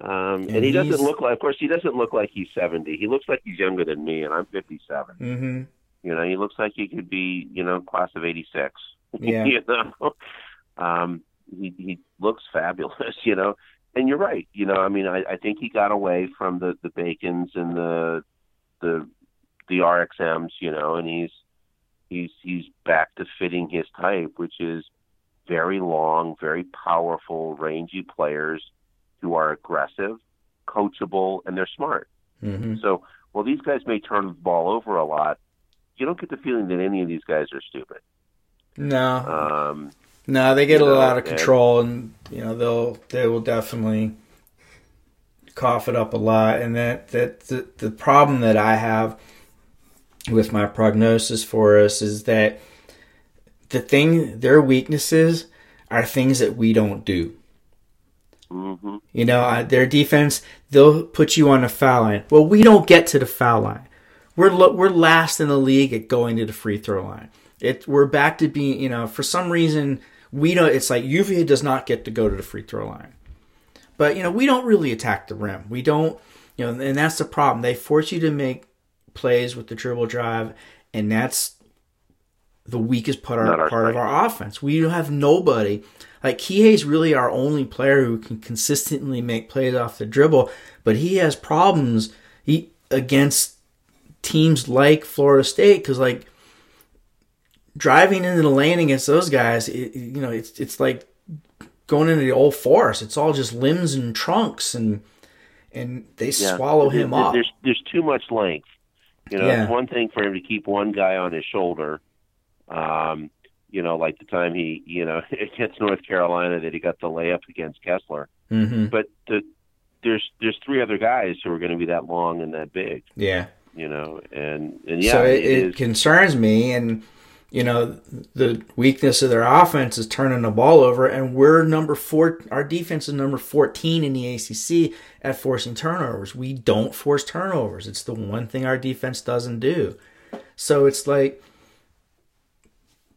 Speaker 2: um, and,
Speaker 3: And
Speaker 2: he doesn't look like. Of course, he doesn't look like he's seventy. He looks like he's younger than me, and I'm fifty-seven.
Speaker 3: hmm
Speaker 2: You know, he looks like he could be, you know, class of '86. [LAUGHS]
Speaker 3: Yeah.
Speaker 2: you know, [LAUGHS] um, he he looks fabulous. [LAUGHS] You know, and you're right. You know, I mean, I, I think he got away from the the Bacons and the the the RXMs. You know, and he's he's he's back to fitting his type, which is very long, very powerful, rangy players who are aggressive, coachable, and they're smart.
Speaker 3: hmm
Speaker 2: So, while these guys may turn the ball over a lot, you don't get the feeling that any of these guys are stupid.
Speaker 3: No,
Speaker 2: Um,
Speaker 3: no, they get a
Speaker 2: know,
Speaker 3: lot out of control, and you know they'll they will definitely cough it up a lot. And that that the, the problem that I have with my prognosis for us is that the thing their weaknesses are things that we don't do.
Speaker 2: hmm
Speaker 3: You know, uh, their defense, they'll put you on the foul line. Well, we don't get to the foul line. We're lo- we're last in the league at going to the free throw line. It we're back to being, you know, for some reason we don't. It's like UVA does not get to go to the free throw line, but you know we don't really attack the rim. We don't, you know, and that's the problem. They force you to make plays with the dribble drive, and that's the weakest part, our,
Speaker 2: our
Speaker 3: part of our offense. We don't have nobody. Like Kihei's really our only player who can consistently make plays off the dribble, but he has problems he, against teams like Florida State because like driving into the lane against those guys, it, you know, it's it's like going into the old forest. It's all just limbs and trunks, and and they
Speaker 2: Yeah.
Speaker 3: swallow him
Speaker 2: there-
Speaker 3: up.
Speaker 2: There's there's too much length. You know,
Speaker 3: Yeah.
Speaker 2: it's one thing for him to keep one guy on his shoulder. Um, you know, like the time he, you know, [LAUGHS] against North Carolina that he got the layup against Kessler.
Speaker 3: hmm
Speaker 2: But the, there's there's three other guys who are going to be that long and that big.
Speaker 3: Yeah.
Speaker 2: You know, and and yeah,
Speaker 3: so it,
Speaker 2: it
Speaker 3: it concerns me, and you know, the weakness of their offense is turning the ball over, and we're number four. Our defense is number 14 in the ACC at forcing turnovers. We don't force turnovers. It's the one thing our defense doesn't do. So it's like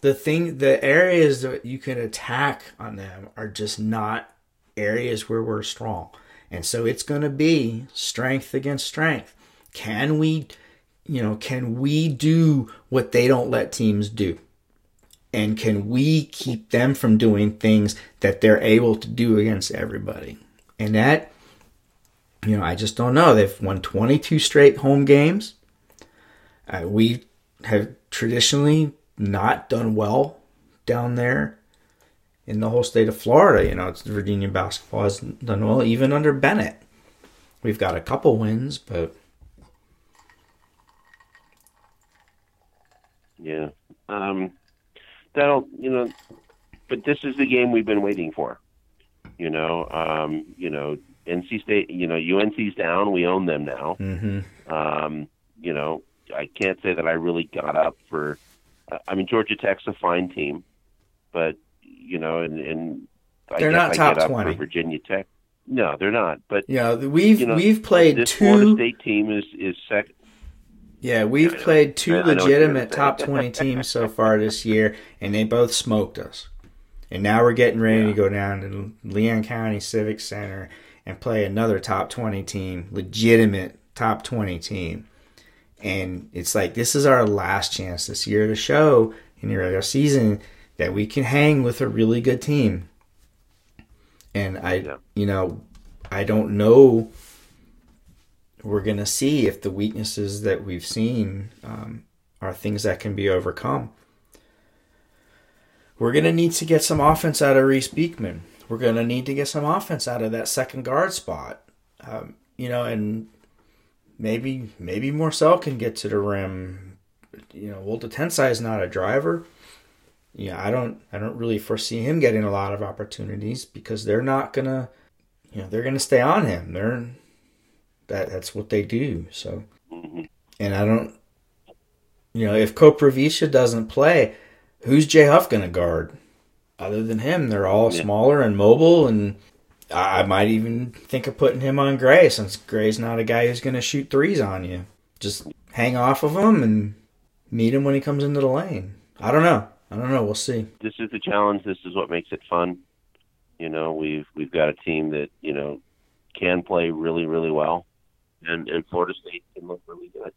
Speaker 3: the thing, the areas that you can attack on them are just not areas where we're strong. And so it's going to be strength against strength. Can we you know, can we do what they don't let teams do? And can we keep them from doing things that they're able to do against everybody? And that, you know, I just don't know. They've won 22 straight home games. Uh, we have traditionally not done well down there in the whole state of Florida. You know, it's Virginia basketball has done well even under Bennett. We've got a couple wins, but
Speaker 2: Yeah. Um, that'll, you know, but this is the game we've been waiting for. You know, um, you know, NC State, you know, UNC's down. We own them now.
Speaker 3: Mm-hmm.
Speaker 2: Um, you know, I can't say that I really got up for. I mean, Georgia Tech's a fine team, but you know, and, and
Speaker 3: they're not
Speaker 2: I
Speaker 3: top twenty.
Speaker 2: Virginia Tech, no, they're not. But
Speaker 3: yeah, we've
Speaker 2: you know,
Speaker 3: we've played
Speaker 2: this
Speaker 3: two.
Speaker 2: Florida State team is is second.
Speaker 3: Yeah, we've played two
Speaker 2: I know what you're
Speaker 3: legitimate top [LAUGHS] 20 teams so far this year, and they both smoked us. And now we're getting ready to go down to Leon County Civic Center and play another top 20 team, legitimate top 20 team. And it's like, this is our last chance this year to show in the regular season that we can hang with a really good team. And I,
Speaker 2: Yeah.
Speaker 3: you know, I don't know we're going to see if the weaknesses that we've seen um, are things that can be overcome. We're going to need to get some offense out of Reece Beekman. We're going to need to get some offense out of that second guard spot. Um, you know, and maybe maybe Morsell can get to the rim. You know, Woldetensae is not a driver. Yeah, I don't I don't really foresee him getting a lot of opportunities because they're not gonna you know, they're gonna stay on him. They're that that's what they do. So,
Speaker 2: Mhm.
Speaker 3: and I don't, you know, if Koprivica doesn't play, who's Jay Huff going to guard? Other than him, they're all
Speaker 2: Yeah.
Speaker 3: smaller and mobile, and I, I might even think of putting him on Gray since Gray's not a guy who's going to shoot threes on you. Just hang off of him and meet him when he comes into the lane. I don't know. I don't know. We'll see.
Speaker 2: this is the challenge. This is what makes it fun. You know, we've we've got a team that you know can play really really well, and and Florida State can look really good.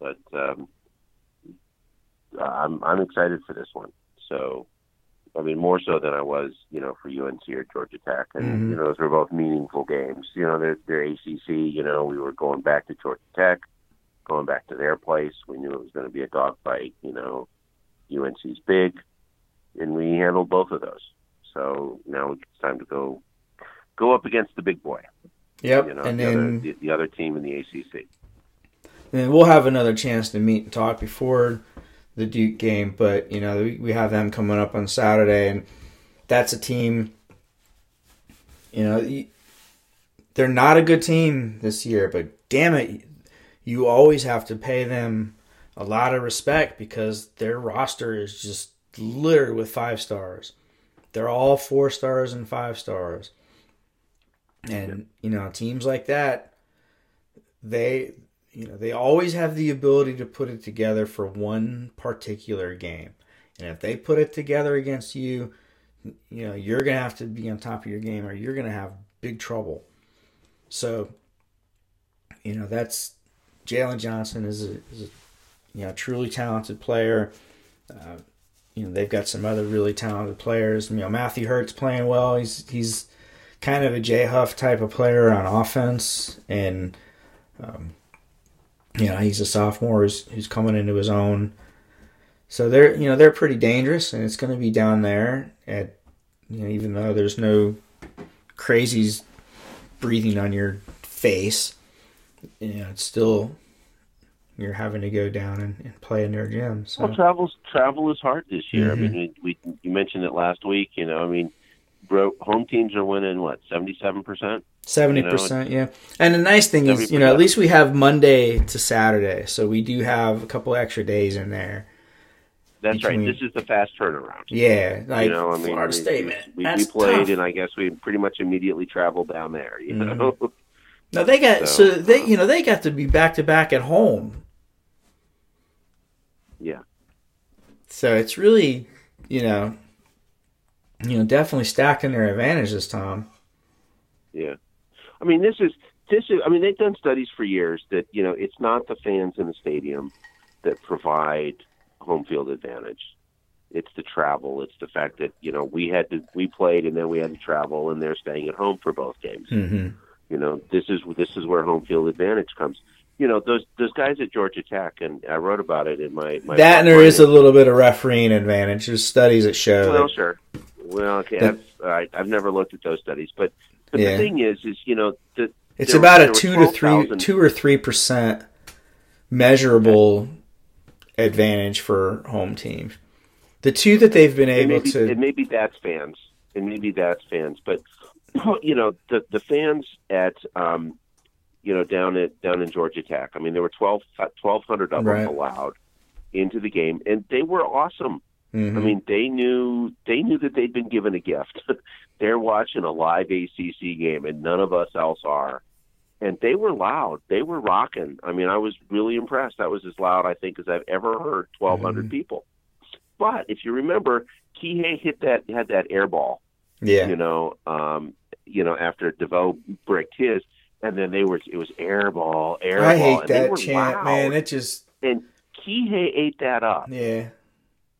Speaker 2: But um, I'm I'm excited for this one. So, I mean, more so than I was, you know, for UNC or Georgia Tech, and
Speaker 3: Mhm.
Speaker 2: you know, those were both meaningful games. You know, they're, they're ACC. You know, we were going back to Georgia Tech, going back to their place. We knew it was going to be a dogfight. You know, UNC's big, and we handled both of those. So now it's time to go go up against the big boy.
Speaker 3: Yep.
Speaker 2: You know,
Speaker 3: and
Speaker 2: the,
Speaker 3: then
Speaker 2: other, the, the other team in the ACC.
Speaker 3: And we'll have another chance to meet and talk before the Duke game, but you know we have them coming up on Saturday, and that's a team. You know, they're not a good team this year, but damn it, you always have to pay them a lot of respect because their roster is just littered with five stars. They're all four stars and five stars, and you know teams like that, they you know they always have the ability to put it together for one particular game. And if they put it together against you you know you're gonna have to be on top of your game or you're gonna have big trouble. So you know that's jalen johnson is a, is a you know truly talented player. Uh, you know they've got some other really talented players. You know matthew hurt's playing well. He's he's kind of a j huff type of player on offense and um, you know he's a sophomore who's, who's coming into his own so they're you know they're pretty dangerous and it's going to be down there at you know even though there's no crazies breathing on your face you know it's still you're having to go down and, and play in their gym so
Speaker 2: Well, travel's travel is hard this year.
Speaker 3: Mhm.
Speaker 2: I mean, we, we you mentioned it last week. You know, I mean, home teams are winning what seventy seven percent.
Speaker 3: Seventy percent, yeah. And the nice thing is, you know, at least we have Monday to Saturday, so we do have a couple extra days in there.
Speaker 2: That's
Speaker 3: between-
Speaker 2: right. This is the fast turnaround.
Speaker 3: Yeah, like
Speaker 2: you know, I mean,
Speaker 3: Florida
Speaker 2: we-
Speaker 3: State, man.
Speaker 2: We, we played,
Speaker 3: tough.
Speaker 2: and I guess we pretty much immediately traveled down there. You
Speaker 3: Mhm.
Speaker 2: know, [LAUGHS]
Speaker 3: No, they got so,
Speaker 2: So,
Speaker 3: they
Speaker 2: uh,
Speaker 3: you know they got to be back to back at home.
Speaker 2: yeah.
Speaker 3: So it's really, you know, you know, definitely stacking their advantages, Tom.
Speaker 2: Yeah, I mean, this is this is. I mean, they've done studies for years that you know it's not the fans in the stadium that provide home field advantage. It's the travel. It's the fact that you know we had to we played and then we had to travel, and they're staying at home for both games.
Speaker 3: Mm-hmm.
Speaker 2: You know, this is this is where home field advantage comes. You know, those those guys at Georgia Tech, and I wrote about it in my my.
Speaker 3: That and there is a little bit of refereeing advantage. There's studies that show.
Speaker 2: well,
Speaker 3: that,
Speaker 2: sure. Well, okay, I've, I, I've never looked at those studies, but but
Speaker 3: Yeah.
Speaker 2: the thing is, is you know the
Speaker 3: it's about a two to three,
Speaker 2: 12,000
Speaker 3: two or three percent measurable advantage for home teams. The two that they've been able
Speaker 2: maybe,
Speaker 3: to,
Speaker 2: and maybe that's fans, and maybe that's fans, but [CLEARS THROAT] you know the the fans at um, you know down at down in Georgia Tech. I mean, there were 12 1,200 of
Speaker 3: Right.
Speaker 2: them allowed into the game, and they were awesome.
Speaker 3: Mhm.
Speaker 2: I mean, they knew they knew that they'd been given a gift. [LAUGHS] They're watching a live ACC game, and none of us else are. And they were loud. They were rocking. I mean, I was really impressed. That was as loud, I think, as I've ever heard. Twelve
Speaker 3: Mhm.
Speaker 2: people. But if you remember, Kihei hit that had that air ball.
Speaker 3: yeah,
Speaker 2: You know, um, you know, after DeVoe bricked his, and then they were it was air ball, air
Speaker 3: I
Speaker 2: ball,
Speaker 3: hate
Speaker 2: and they
Speaker 3: that
Speaker 2: were
Speaker 3: chant,
Speaker 2: loud.
Speaker 3: man. It just,
Speaker 2: And Kihei ate that up.
Speaker 3: yeah,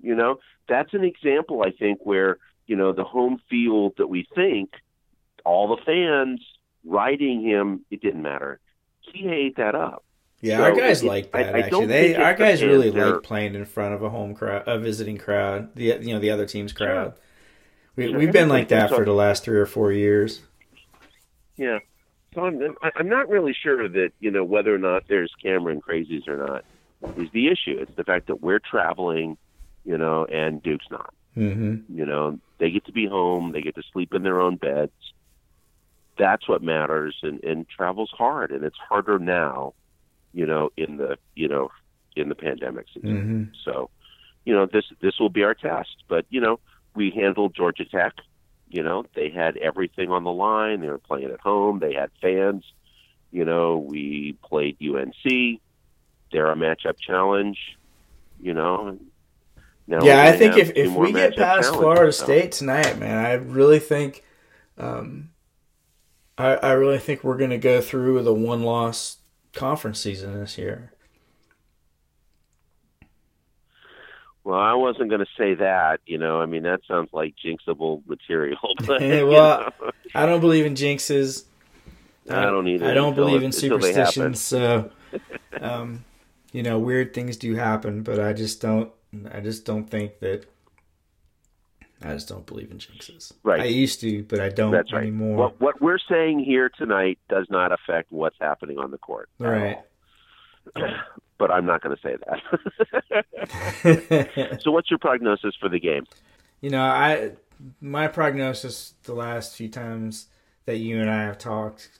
Speaker 2: You know, that's an example, I think, where, you know, the home field that we think, all the fans riding him, it didn't matter. He ate that up.
Speaker 3: yeah.
Speaker 2: So
Speaker 3: our guys
Speaker 2: it-
Speaker 3: like that.
Speaker 2: I
Speaker 3: actually,
Speaker 2: don't
Speaker 3: they our guys really
Speaker 2: fans. They're-
Speaker 3: like playing in front of a home crowd, a visiting crowd. The you know the other team's crowd. We,
Speaker 2: Sure.
Speaker 3: we've been like that for the last three or four years.
Speaker 2: Yeah. So I'm, I'm not really sure that, you know, whether or not there's Cameron crazies or not is the issue. It's the fact that we're traveling, you know, and Duke's not.
Speaker 3: hmm
Speaker 2: You know, they get to be home, they get to sleep in their own beds. That's what matters, and and travel's hard, and it's harder now, you know, in the you know, in the pandemic season.
Speaker 3: hmm
Speaker 2: So, you know, this this will be our test. But you know, we handled Georgia Tech. You know, they had everything on the line. They were playing at home. They had fans. You know, we played UNC. They're a matchup challenge. You know. Now
Speaker 3: Yeah, I think if, if we get past Florida. State tonight, man, I really think, um, I I really think we're gonna go through with a one loss conference season this year.
Speaker 2: Well, I wasn't going to say that. You know, I mean that sounds like jinxable material. [LAUGHS] But, [LAUGHS]
Speaker 3: Yeah,
Speaker 2: you
Speaker 3: well,
Speaker 2: know,
Speaker 3: I don't believe in jinxes.
Speaker 2: I don't either
Speaker 3: I don't believe in
Speaker 2: until they happen.
Speaker 3: superstitions. So, [LAUGHS] um, you know, weird things do happen, but I just don't. I just don't think that. I just don't believe in jinxes.
Speaker 2: Right.
Speaker 3: I used to, but I don't
Speaker 2: That's right.
Speaker 3: anymore.
Speaker 2: What what we're saying here tonight does not affect what's happening on the court.
Speaker 3: right. [CLEARS THROAT]
Speaker 2: But I'm not going to say that. [LAUGHS] so, what's your prognosis for the game?
Speaker 3: You know, I my prognosis the last few times that you and I have talked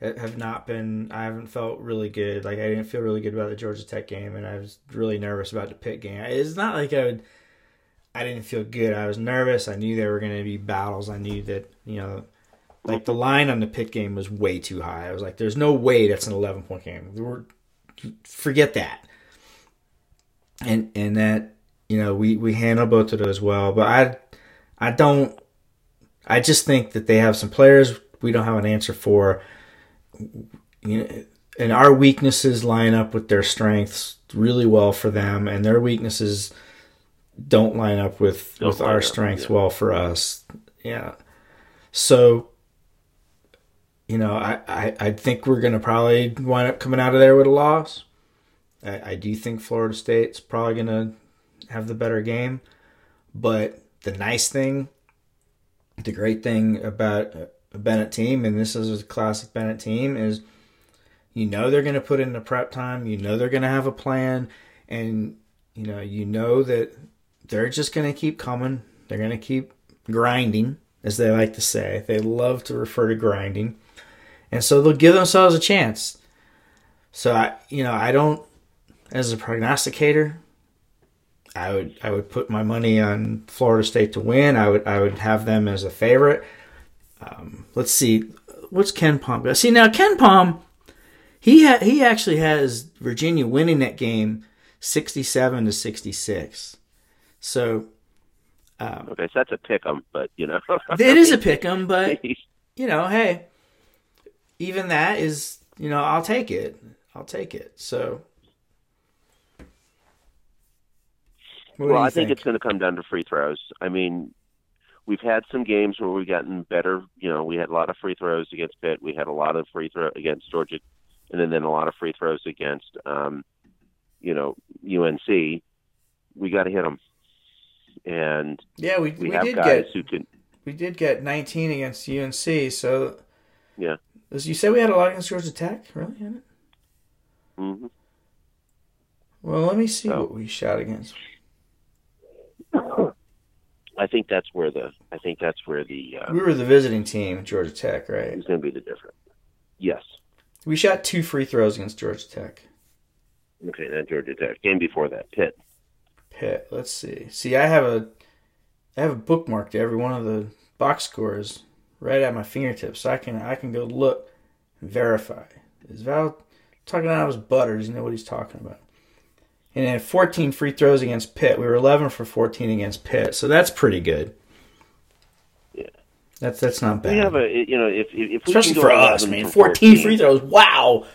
Speaker 3: have not been. I haven't felt really good. Like I didn't feel really good about the Georgia Tech game, and I was really nervous about the Pitt game. It's not like I would. I didn't feel good. I was nervous. I knew there were going to be battles. I knew that you know, like the line on the Pitt game was way too high. I was like, "There's no way that's an 11 point game. We're, forget that." And and that you know we we handle both of those well, but I I don't. I just think that they have some players we don't have an answer for. You know, and our weaknesses line up with their strengths really well for them, and their weaknesses don't line up with
Speaker 2: Don't
Speaker 3: with our
Speaker 2: up,
Speaker 3: strengths
Speaker 2: yeah.
Speaker 3: well for us. Yeah. So, you know, I, I, I think we're going to probably wind up coming out of there with a loss. I, I do think Florida State's probably going to have the better game. But the nice thing, the great thing about a Bennett team, and this is a classic Bennett team, is you know they're going to put in the prep time. You know they're going to have a plan, and you know you know that they're just going to keep coming. They're going to keep grinding, as they like to say. They love to refer to grinding, and so they'll give themselves a chance. So I, you know, I don't, as a prognosticator, I would I would put my money on Florida State to win. I would I would have them as a favorite. Um, let's see, what's KenPom? got? See now KenPom, he ha- he actually has Virginia winning that game, sixty-seven to sixty-six. So
Speaker 2: Okay, so that's a pick 'em, but you know, [LAUGHS]
Speaker 3: it is a pick 'em, but [LAUGHS] you know, hey, even that is you know I'll take it. I'll take it. So.
Speaker 2: Well, I think, it's going to come down to free throws. I mean, we've had some games where we've gotten better. You know, we had a lot of free throws against Pitt. We had a lot of free throw against Georgia, and then, then a lot of free throws against, um, you know, UNC. We got to hit them, and
Speaker 3: yeah, we
Speaker 2: we,
Speaker 3: we,
Speaker 2: have
Speaker 3: did
Speaker 2: guys
Speaker 3: get
Speaker 2: who can.
Speaker 3: we did get 19 against UNC. So
Speaker 2: Yeah.
Speaker 3: as you said, we had a lot against Georgia Tech. Really? Had it?
Speaker 2: hmm
Speaker 3: Well, let me see
Speaker 2: Oh.
Speaker 3: what we shot against.
Speaker 2: I think that's where the. I think that's where the. Uh,
Speaker 3: We were the visiting team, Georgia Tech, right?
Speaker 2: is going to be the difference. Yes.
Speaker 3: We shot two free throws against Georgia Tech.
Speaker 2: Okay, then Georgia Tech. Game before that, Pitt.
Speaker 3: Pitt. Let's see. See, I have a, I have a bookmarked every one of the box scores right at my fingertips, so I can I can go look and verify. Is Val talking out of his butter? Does he know what he's talking about? And then 14 free throws against Pitt. We were 11 for 14 against Pitt, so that's pretty good.
Speaker 2: Yeah.
Speaker 3: That's that's not bad.
Speaker 2: We have a. You know, if if, if we
Speaker 3: Especially for us,
Speaker 2: 11
Speaker 3: man.
Speaker 2: from
Speaker 3: 14 free throws. Wow.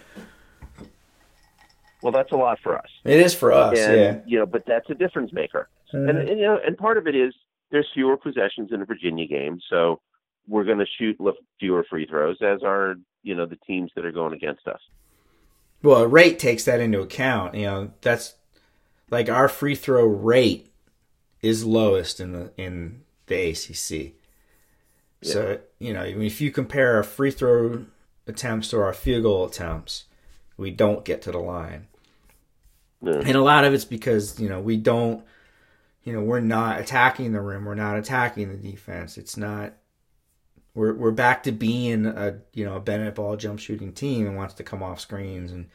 Speaker 2: Well, that's a lot for us.
Speaker 3: It is for us,
Speaker 2: and,
Speaker 3: yeah.
Speaker 2: You know, but that's a difference maker.
Speaker 3: Mhm.
Speaker 2: And, and you know, and part of it is there's fewer possessions in a Virginia game, so we're going to shoot fewer free throws, as are you know the teams that are going against us.
Speaker 3: Well, rate takes that into account. You know, that's like our free throw rate is lowest in the in the ACC. So you know, if you compare our free throw attempts to our field goal attempts, we don't get to the line,
Speaker 2: Yeah.
Speaker 3: and a lot of it's because you know we don't, you know, we're not attacking the rim, we're not attacking the defense. It's not. We're we're back to being a you know a Bennett ball jump shooting team and wants to come off screens and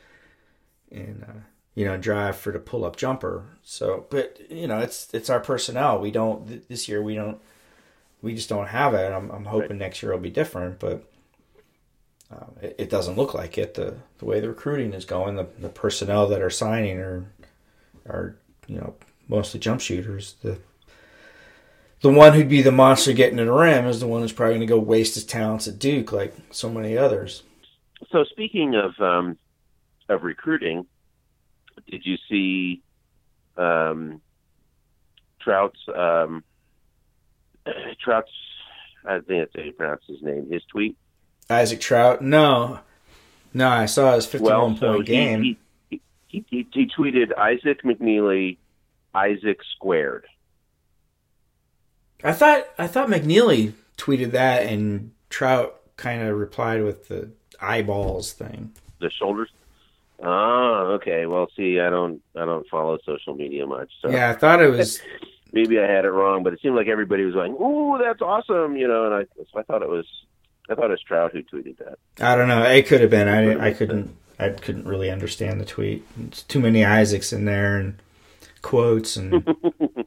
Speaker 3: and uh, you know drive for the pull up jumper. So, but you know it's it's our personnel. We don't th- this year. We don't. We just don't have it. I'm I'm hoping next year will be different, but um, it, it doesn't look like it. The the way the recruiting is going, the the personnel that are signing are are you know mostly jump shooters. The the one who'd be the monster getting to the rim is the one who's probably going to go waste his talents at Duke, like so many others.
Speaker 2: So speaking of um, of recruiting, did you see um, Traudt's um, [CLEARS THROAT] Traudt's? I think that's how you pronounce his name. His tweet.
Speaker 3: Isaac Traudt, no, no, I saw his fifty-one
Speaker 2: Well, so
Speaker 3: point
Speaker 2: he,
Speaker 3: game.
Speaker 2: he, he, he he tweeted Isaac McNeely, Isaac squared.
Speaker 3: I thought I thought McNeely tweeted that, and Traudt kind of replied with the eyeballs thing.
Speaker 2: The shoulders. Oh, okay. Well, see, I don't I don't follow social media much, so
Speaker 3: Yeah, I thought it was. [LAUGHS]
Speaker 2: maybe I had it wrong, but it seemed like everybody was going, "Ooh, that's awesome," you know. And I, so I thought it was, I thought it was Traudt who tweeted that.
Speaker 3: I don't know. It could have been. I I couldn't. I couldn't really understand the tweet. It's too many Isaacs in there and quotes and. [LAUGHS]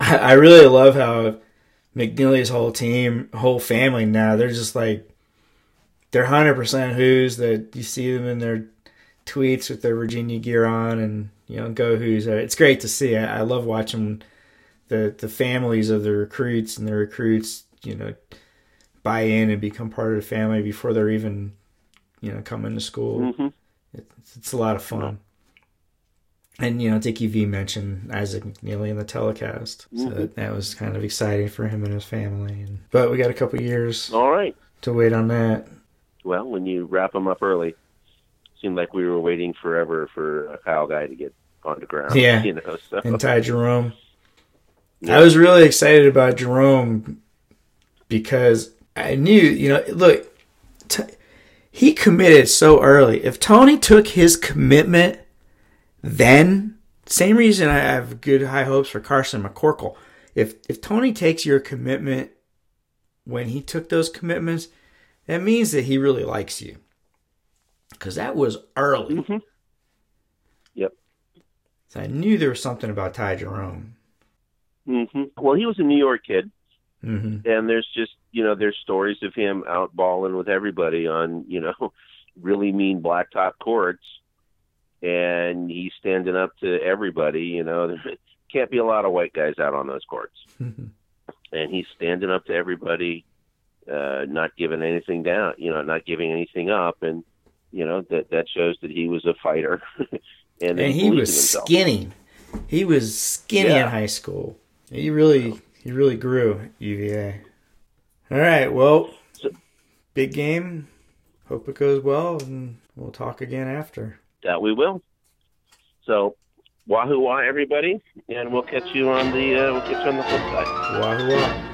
Speaker 3: I, I really love how McNeely's whole team, whole family now, they're just like they're hundred percent who's that you see them in their tweets with their Virginia gear on and you know go who's. Uh, It's great to see. I, I love watching the the families of the recruits and the recruits, you know, buy in and become part of the family before they're even, you know, coming to school.
Speaker 2: hmm
Speaker 3: It's, it's a lot of fun. And you know, Dickie V mentioned Isaac McNeely in the telecast, so
Speaker 2: Mhm.
Speaker 3: that was kind of exciting for him and his family. And, but we got a couple years
Speaker 2: All right.
Speaker 3: to wait on that.
Speaker 2: Well, when you wrap them up early, seemed like we were waiting forever for a Kyle guy to get on the ground.
Speaker 3: Yeah. [LAUGHS]
Speaker 2: You know. So
Speaker 3: And Ty Jerome,
Speaker 2: Yeah.
Speaker 3: I was really excited about Jerome because I knew, you know, look, t- he committed so early. If Tony took his commitment then, same reason I have good high hopes for Carson McCorkle. If if Tony takes your commitment when he took those commitments, that means that he really likes you. Because that was early.
Speaker 2: Mhm. Yep.
Speaker 3: So I knew there was something about Ty Jerome.
Speaker 2: hmm Well, he was a New York kid,
Speaker 3: hmm
Speaker 2: and there's just you know there's stories of him out balling with everybody on you know [LAUGHS] really mean blacktop courts, and he's standing up to everybody. You know, there [LAUGHS] can't be a lot of white guys out on those courts, [LAUGHS] and he's standing up to everybody, uh, not giving anything down. You know, not giving anything up, and you know that that shows that he was a fighter, [LAUGHS] and,
Speaker 3: and he was skinny. He was skinny
Speaker 2: Yeah.
Speaker 3: in high school. He really, he really grew at UVA. All right, well,
Speaker 2: So-
Speaker 3: big game. Hope it goes well, and we'll talk again after.
Speaker 2: That we will. So, wahoo wah, everybody, and we'll catch you on the uh, we'll catch you on the flip side.
Speaker 3: Wahoo! wah.